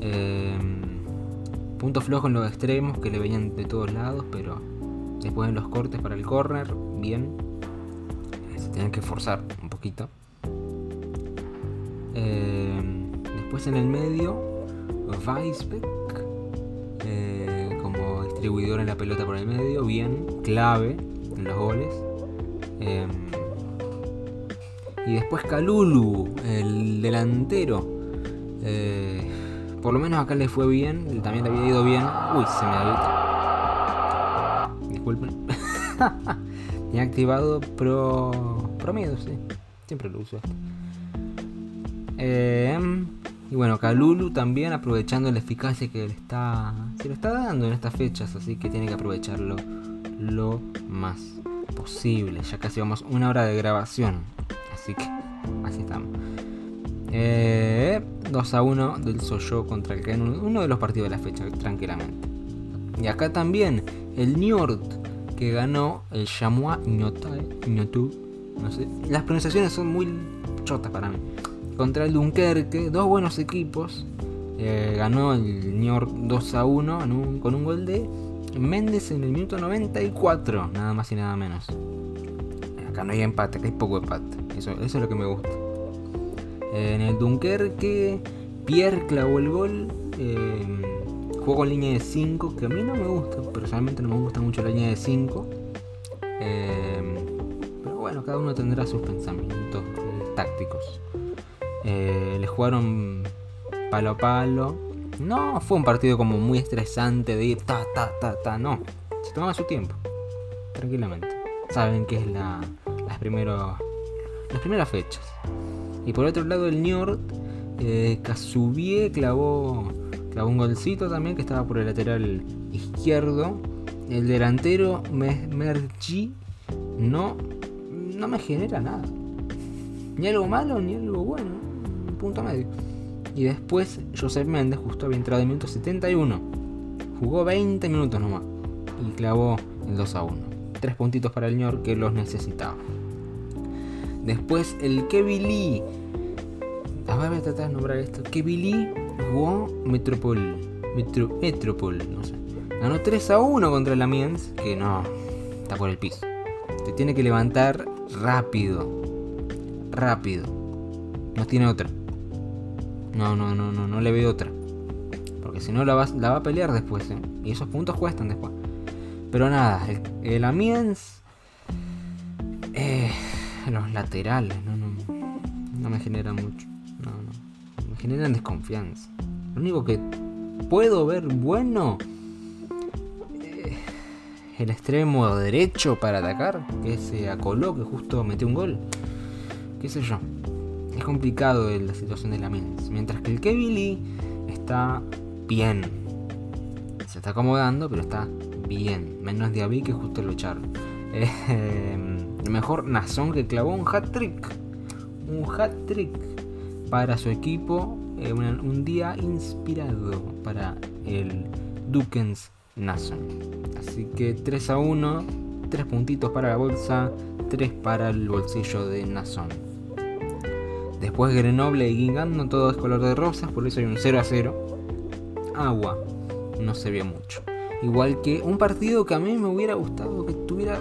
Em, punto flojo en los extremos que le venían de todos lados, pero después en los cortes para el corner, bien. Se tenían que forzar un poquito. Em, después en el medio, Weisbeck distribuidor en la pelota por el medio, bien, clave en los goles. Em, y después Calulu, el delantero. Eh, por lo menos acá le fue bien, también le había ido bien. Uy, se me había... Disculpen. he activado Pro... Sí. Siempre lo uso. Eh, y bueno, Kalulu también aprovechando la eficacia que le está, se le está dando en estas fechas, así que tiene que aprovecharlo lo más posible. Ya casi vamos una hora de grabación, así que así estamos. 2 eh, a 1 del Soyo contra el Caen, uno de los partidos de la fecha, tranquilamente. Y acá también el Niort que ganó el Chamois sé, las pronunciaciones son muy chotas para mí contra el Dunkerque, dos buenos equipos. Eh, ganó el New York 2 a 1 con un gol de Méndez en el minuto 94, nada más y nada menos. Acá no hay empate, acá hay poco empate. Eso, es lo que me gusta. en el Dunkerque, Pierre clavó el gol. Eh, jugó línea de 5, que a mí no me gusta, personalmente no me gusta mucho la línea de 5. Eh, pero bueno, cada uno tendrá sus pensamientos tácticos. Le jugaron palo a palo. No fue un partido como muy estresante de ir ta, ta, ta, ta, no. Se tomaba su tiempo, tranquilamente. Saben que es la, las, primeros, las primeras fechas. Y por otro lado, el New eh, clavó, clavó un golcito también que estaba por el lateral izquierdo. El delantero Mergi no, no me genera nada. Ni algo malo ni algo bueno. Un punto medio. Y después Joseph Méndez justo había entrado en minuto 71. Jugó 20 minutos nomás. Y clavó el 2 a 1. Tres puntitos para el York que los necesitaba. Después el Kevin Lee. A ver, voy a tratar de nombrar esto. Kevin Lee jugó Metropol. Metro, Metropol, no sé. Ganó 3 a 1 contra el Amiens. Que no, está por el piso. Te tiene que levantar rápido. Rápido. No tiene otra. No, no, no, no, no le veo otra. Porque si no la va, la va a pelear después. ¿eh? Y esos puntos cuestan después. Pero nada, el, Amiens. Eh, los laterales, no, no, no me genera mucho. No, no. Me generan desconfianza. Lo único que puedo ver bueno. Eh, el extremo derecho para atacar. Que se acoló, que justo metió un gol. ¿Qué sé yo? Es complicado la situación de la Mens. Mientras que el Kevin está bien. Se está acomodando, pero está bien. Menos Diaby que justo lo echaron. Eh, mejor Nazón que clavó un hat trick. Un hat trick para su equipo. Eh, un, día inspirado para el Dukens Nason. Así que 3 a 1. 3 puntitos para la bolsa. 3 para el bolsillo de Nazón. Después Grenoble y Guingando todo es color de rosas, por eso hay un 0 a 0. Agua, no se ve mucho. Igual que un partido que a mí me hubiera gustado que estuviera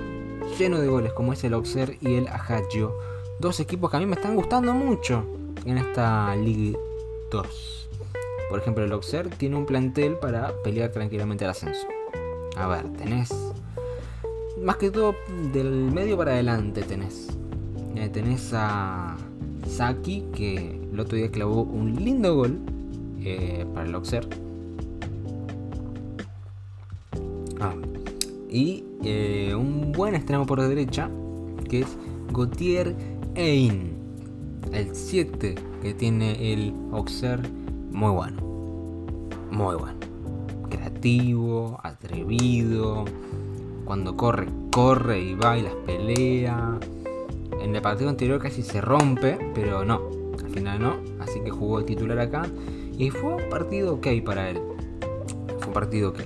lleno de goles, como es el Auxerre y el Ajaccio. Dos equipos que a mí me están gustando mucho en esta Ligue 2. Por ejemplo, el Auxerre tiene un plantel para pelear tranquilamente el ascenso. A ver, tenés. Más que todo del medio para adelante tenés. Eh, tenés a Saki, que el otro día clavó un lindo gol eh, para el Auxerre. Ah, y eh, un buen extremo por derecha, que es Gautier Ein, el 7 que tiene el Auxerre, muy bueno. Muy bueno. Creativo, atrevido. Cuando corre, corre y va y las pelea en el partido anterior casi se rompe, pero no, al final no. Así que jugó el titular acá. Y fue un partido ok para él. Fue un partido ok.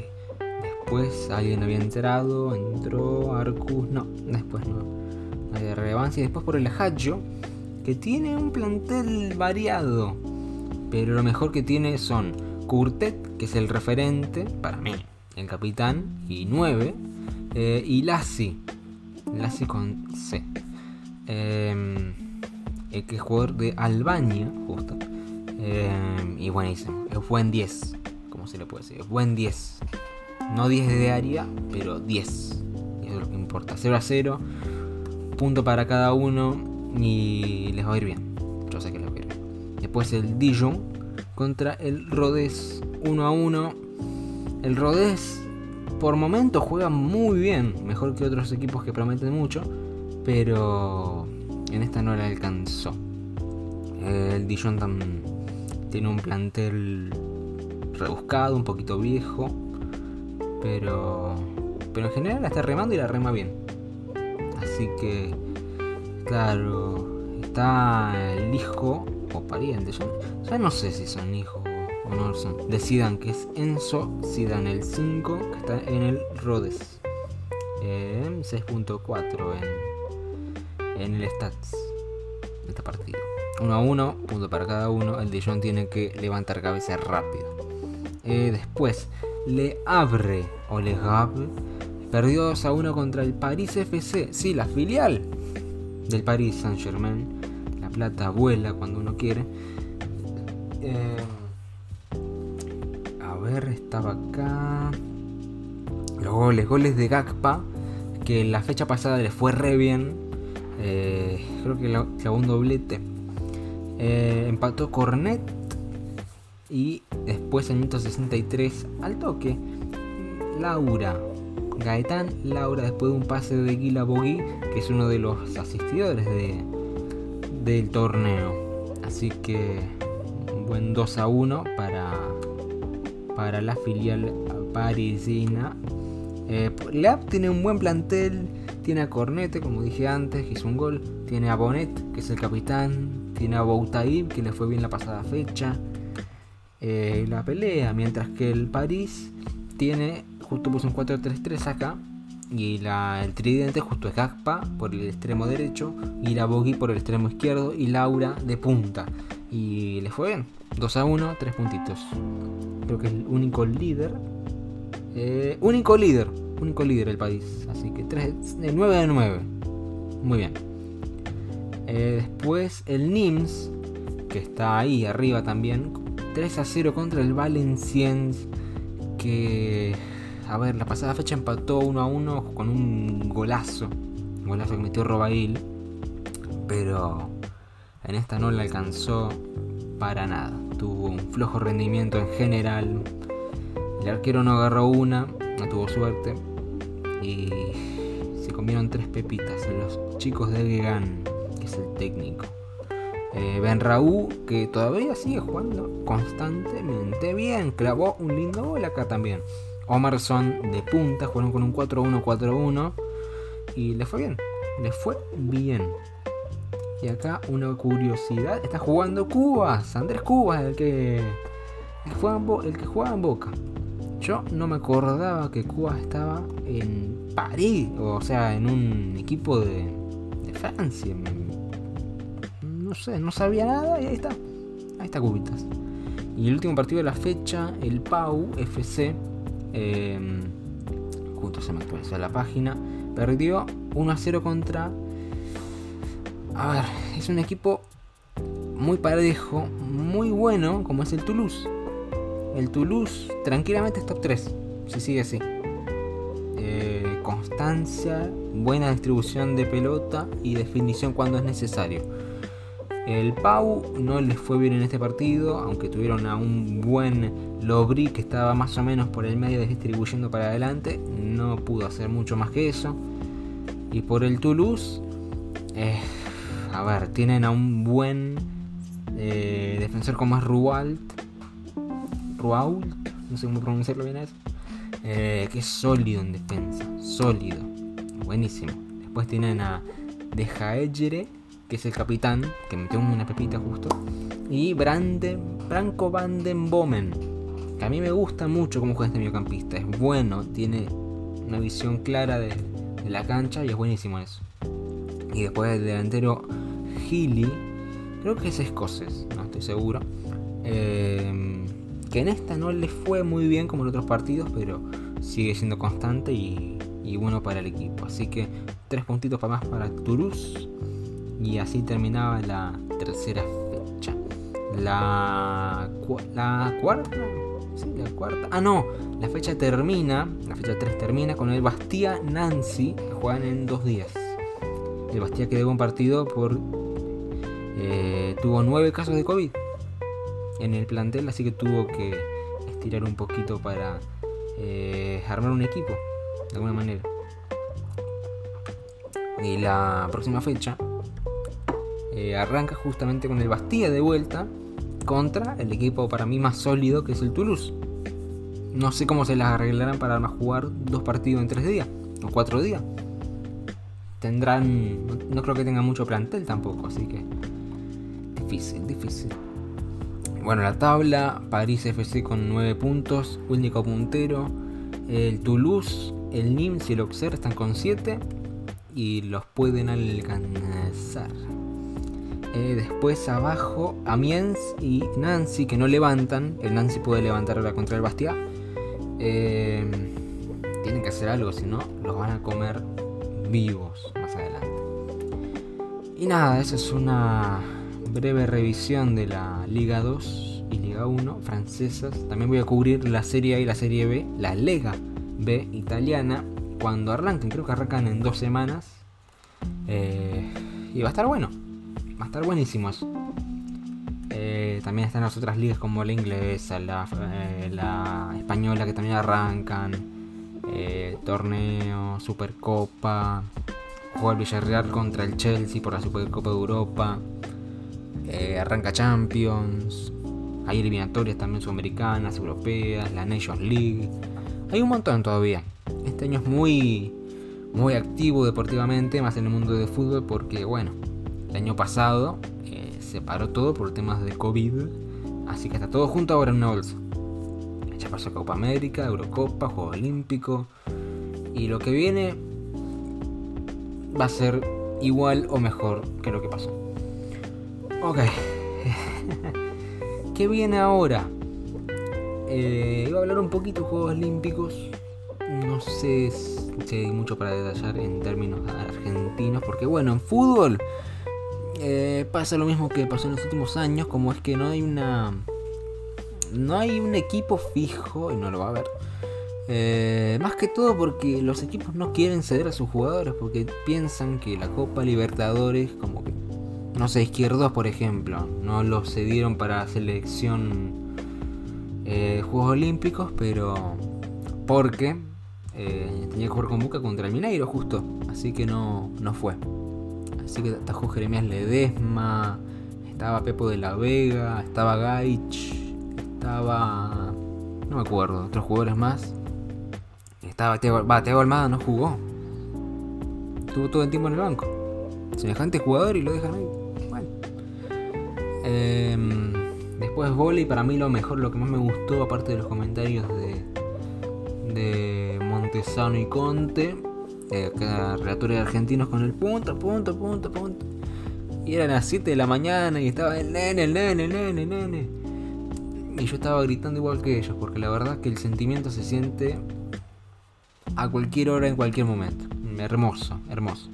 Después alguien había entrado, entró Arcus, no, después no. No de relevancia. Y después por el Hajo, que tiene un plantel variado. Pero lo mejor que tiene son Curtet, que es el referente, para mí, el capitán, y 9. Eh, y Lassi, Lassi con C. Eh, el que es jugador de Albania, justo. Em, y buenísimo. Es buen 10, como se le puede decir. Es buen 10. No 10 de área, pero 10. Y eso es lo que importa. 0 a 0. Punto para cada uno. Y les va a ir bien. Yo sé que les va a ir bien. Después el Dijon contra el Rodez 1 a 1. El Rodez por momentos juega muy bien. Mejor que otros equipos que prometen mucho pero en esta no le alcanzó. El Dijon también tiene un plantel rebuscado, un poquito viejo, pero, pero en general la está remando y la rema bien. Así que, claro, está el hijo o pariente, ya, no sé si son hijos o no son. Decidan que es Enzo Sidan el 5, que está en el Rhodes. 6.4 en en el stats de esta partida. 1 a 1, punto para cada uno. El Dijon tiene que levantar cabeza rápido. Eh, después, Le Abre o Le Havre perdió 2 a 1 contra el Paris FC. Sí, la filial del Paris Saint Germain. La plata vuela cuando uno quiere. Eh, a ver, estaba acá. Los goles, goles de Gakpa, que la fecha pasada le fue re bien. Eh, creo que clavó un doblete. Eh, empató Cornet. Y después en 163 al toque. Laura. Gaetán Laura después de un pase de Guila Bogui, que es uno de los asistidores de, del torneo. Así que un buen 2 a 1 para, para la filial parisina. Eh, Leap tiene un buen plantel, tiene a Cornete, como dije antes, que hizo un gol, tiene a Bonet, que es el capitán, tiene a Boutaib, que le fue bien la pasada fecha. Eh, la pelea, mientras que el París tiene, justo puso un 4-3-3 acá, y la, el tridente justo es Gakpa por el extremo derecho, y la Bogui por el extremo izquierdo, y Laura de punta. Y le fue bien, 2 a 1, 3 puntitos. Creo que es el único líder. Eh, único líder, único líder el país. Así que 3, 9 de 9. Muy bien. Eh, después el NIMS, que está ahí arriba también. 3 a 0 contra el Valenciennes. Que, a ver, la pasada fecha empató 1 a 1 con un golazo. Un golazo que metió Robail. Pero en esta no le alcanzó para nada. Tuvo un flojo rendimiento en general. El arquero no agarró una, no tuvo suerte. Y se comieron tres pepitas los chicos de Gegan, que es el técnico. Eh, ben Raúl, que todavía sigue jugando constantemente bien, clavó un lindo gol acá también. Omerson de punta, jugaron con un 4-1-4-1 y le fue bien, le fue bien. Y acá una curiosidad, está jugando Cubas, Andrés Cubas, el que, juega, el que juega en Boca. Yo no me acordaba que Cubas estaba en París, o sea, en un equipo de, Francia. No sé, no sabía nada y ahí está. Ahí está Cubitas. Y el último partido de la fecha, el Pau FC, eh, justo se me actualizó la página, perdió 1 a 0 contra a ver, es un equipo muy parejo, muy bueno, como es el Toulouse. El Toulouse tranquilamente es top 3, si sigue así. Eh, constancia, buena distribución de pelota y definición cuando es necesario. El Pau no les fue bien en este partido, aunque tuvieron a un buen Lobri que estaba más o menos por el medio distribuyendo para adelante, no pudo hacer mucho más que eso. Y por el Toulouse, eh, a ver, tienen a un buen eh, defensor como es Rualt. Ruault, no sé cómo pronunciarlo bien eso. Eh, que es sólido en defensa, sólido, buenísimo. Después tienen a De Jaegere, que es el capitán, que metió una pepita justo. Y Branden, Branco Bomen, que a mí me gusta mucho cómo juega este mediocampista. Es bueno, tiene una visión clara de, de la cancha y es buenísimo eso. Y después el delantero Healy, creo que es escocés, no estoy seguro. Eh, que en esta no le fue muy bien como en otros partidos, pero sigue siendo constante y, bueno para el equipo. Así que tres puntitos para más para Toulouse. Y así terminaba la tercera fecha. La, cuarta. Sí, la cuarta. Ah, no. La fecha termina. La fecha 3 termina con el Bastia Nancy. Que juegan en dos días. El Bastia quedó un partido por eh, tuvo nueve casos de COVID en el plantel, así que tuvo que estirar un poquito para eh, armar un equipo, de alguna manera. Y la próxima fecha eh, arranca justamente con el Bastilla de vuelta contra el equipo para mí más sólido que es el Toulouse. No sé cómo se las arreglarán para jugar dos partidos en tres días o cuatro días. Tendrán, no creo que tengan mucho plantel tampoco, así que difícil, difícil. Bueno, la tabla, París FC con 9 puntos, único puntero. El Toulouse, el Nimes y el Auxerre están con 7 y los pueden alcanzar. Eh, después abajo, Amiens y Nancy que no levantan. El Nancy puede levantar ahora contra el Bastia. Eh, tienen que hacer algo, si no, los van a comer vivos más adelante. Y nada, esa es una breve revisión de la Liga 2 y Liga 1 francesas. También voy a cubrir la Serie A y la Serie B, la Lega B italiana, cuando arranquen. Creo que arrancan en dos semanas. Eh, y va a estar bueno. Va a estar buenísimo eso. Eh, también están las otras ligas como la inglesa, la, eh, la española que también arrancan. torneo, Supercopa. Juega el Villarreal contra el Chelsea por la Supercopa de Europa. Arranca Champions. Hay eliminatorias también sudamericanas, europeas, la Nations League. Hay un montón todavía. Este año es muy, muy activo deportivamente, más en el mundo de fútbol, porque bueno, el año pasado eh, se paró todo por temas de COVID. Así que está todo junto ahora en una bolsa. Ya pasó Copa América, Eurocopa, Juego Olímpico. Y lo que viene va a ser igual o mejor que lo que pasó. Ok. ¿Qué viene ahora? Eh, iba a hablar un poquito de Juegos Olímpicos. No sé si hay mucho para detallar en términos argentinos, porque bueno, en fútbol eh, pasa lo mismo que pasó en los últimos años, como es que no hay una... No hay un equipo fijo, y no lo va a haber. Eh, más que todo porque los equipos no quieren ceder a sus jugadores, porque piensan que la Copa Libertadores, como que no sé, Izquierdos, por ejemplo, no lo cedieron para selección eh, Juegos Olímpicos, pero porque eh, tenía que jugar con Boca contra el Mineiro justo, así que no, no fue. Así que atajó Jeremías Ledesma, estaba Pepo de la Vega, estaba Gaich, estaba... no me acuerdo, otros jugadores más. Estaba Teo, va, Almada no jugó. Estuvo todo el tiempo en el banco. Semejante jugador y lo dejan ahí. Em, después volei, para mí lo mejor, lo que más me gustó, aparte de los comentarios de, de Montesano y Conte, eh, relatores argentinos con el punto, punto, punto, punto. Y eran las 7 de la mañana y estaba el nene, el nene, el nene, el nene. Y yo estaba gritando igual que ellos, porque la verdad es que el sentimiento se siente a cualquier hora, en cualquier momento. Hermoso, hermoso.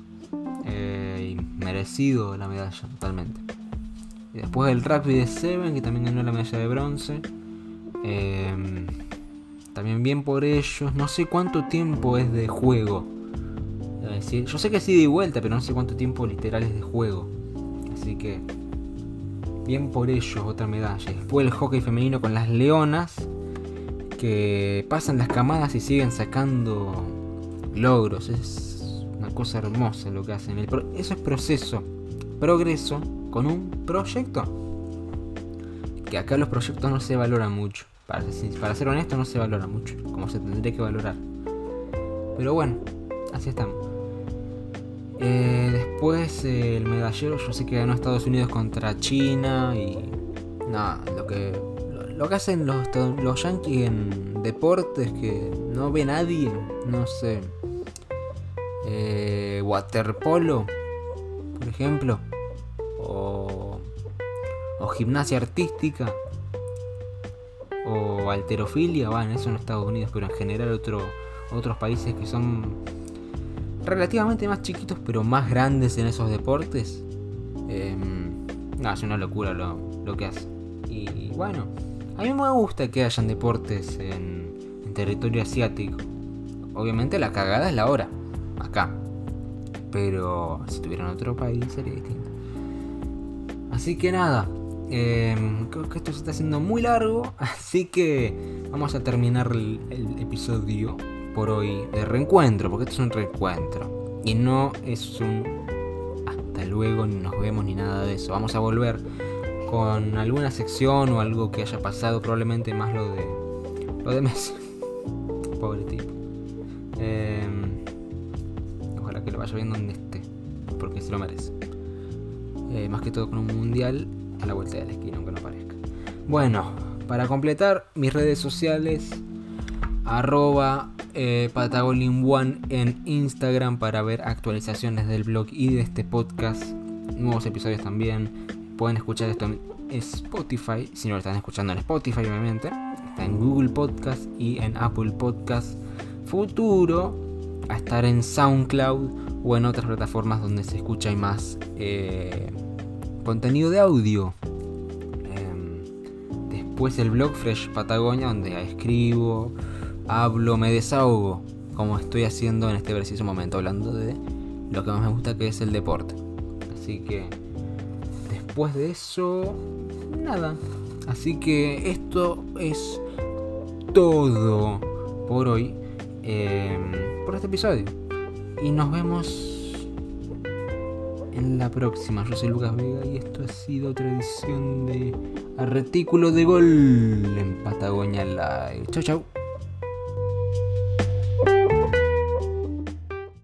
Eh, y merecido la medalla, totalmente. Después el Rugby de Seven, que también ganó la medalla de bronce. Em, también bien por ellos. No sé cuánto tiempo es de juego. yo sé que sí de vuelta, pero no sé cuánto tiempo literal es de juego. Así que bien por ellos otra medalla. Después el hockey femenino con las leonas. Que pasan las camadas y siguen sacando logros. Es una cosa hermosa lo que hacen. eso es proceso. Progreso con un proyecto. Que acá los proyectos no se valoran mucho. Para, para ser honesto, no se valora mucho. Como se tendría que valorar. Pero bueno, así estamos. Eh, después el medallero, yo sé que ganó Estados Unidos contra China y nada, lo que lo, que hacen los, los yankees en deportes que no ve nadie, no sé. Eh, waterpolo, por ejemplo gimnasia artística o alterofilia, van, eso en Estados Unidos, pero en general otro, otros países que son relativamente más chiquitos pero más grandes en esos deportes. Em, es una locura lo, que hace. Y bueno, a mí me gusta que hayan deportes en, territorio asiático. Obviamente la cagada es la hora, acá. Pero si tuviera otro país sería distinto. Así que nada, em, creo que esto se está haciendo muy largo, así que vamos a terminar el, episodio por hoy de reencuentro, porque esto es un reencuentro y no es un hasta luego, ni nos vemos ni nada de eso. Vamos a volver con alguna sección o algo que haya pasado, probablemente más lo de lo de Messi. Pobre tipo. Em, ojalá que lo vaya bien donde esté, porque se lo merece. Eh, más que todo con un mundial a la vuelta de la esquina, aunque no parezca. Bueno, para completar mis redes sociales, arroba eh, en Instagram para ver actualizaciones del blog y de este podcast, nuevos episodios también. Pueden escuchar esto en Spotify, si no lo están escuchando en Spotify obviamente. Está en Google Podcast y en Apple Podcast. Futuro a estar en SoundCloud o en otras plataformas donde se escucha y más eh, contenido de audio. Em, Después el blog Fresh Patagonia, donde escribo, hablo, me desahogo, como estoy haciendo en este preciso momento, hablando de lo que más me gusta que es el deporte. Así que después de eso, nada. Así que esto es todo por hoy, em, por este episodio. Y nos vemos en la próxima. Yo soy Lucas Vega y esto ha sido otra edición de Artículo de Gol en Patagonia Live. Chau, chau.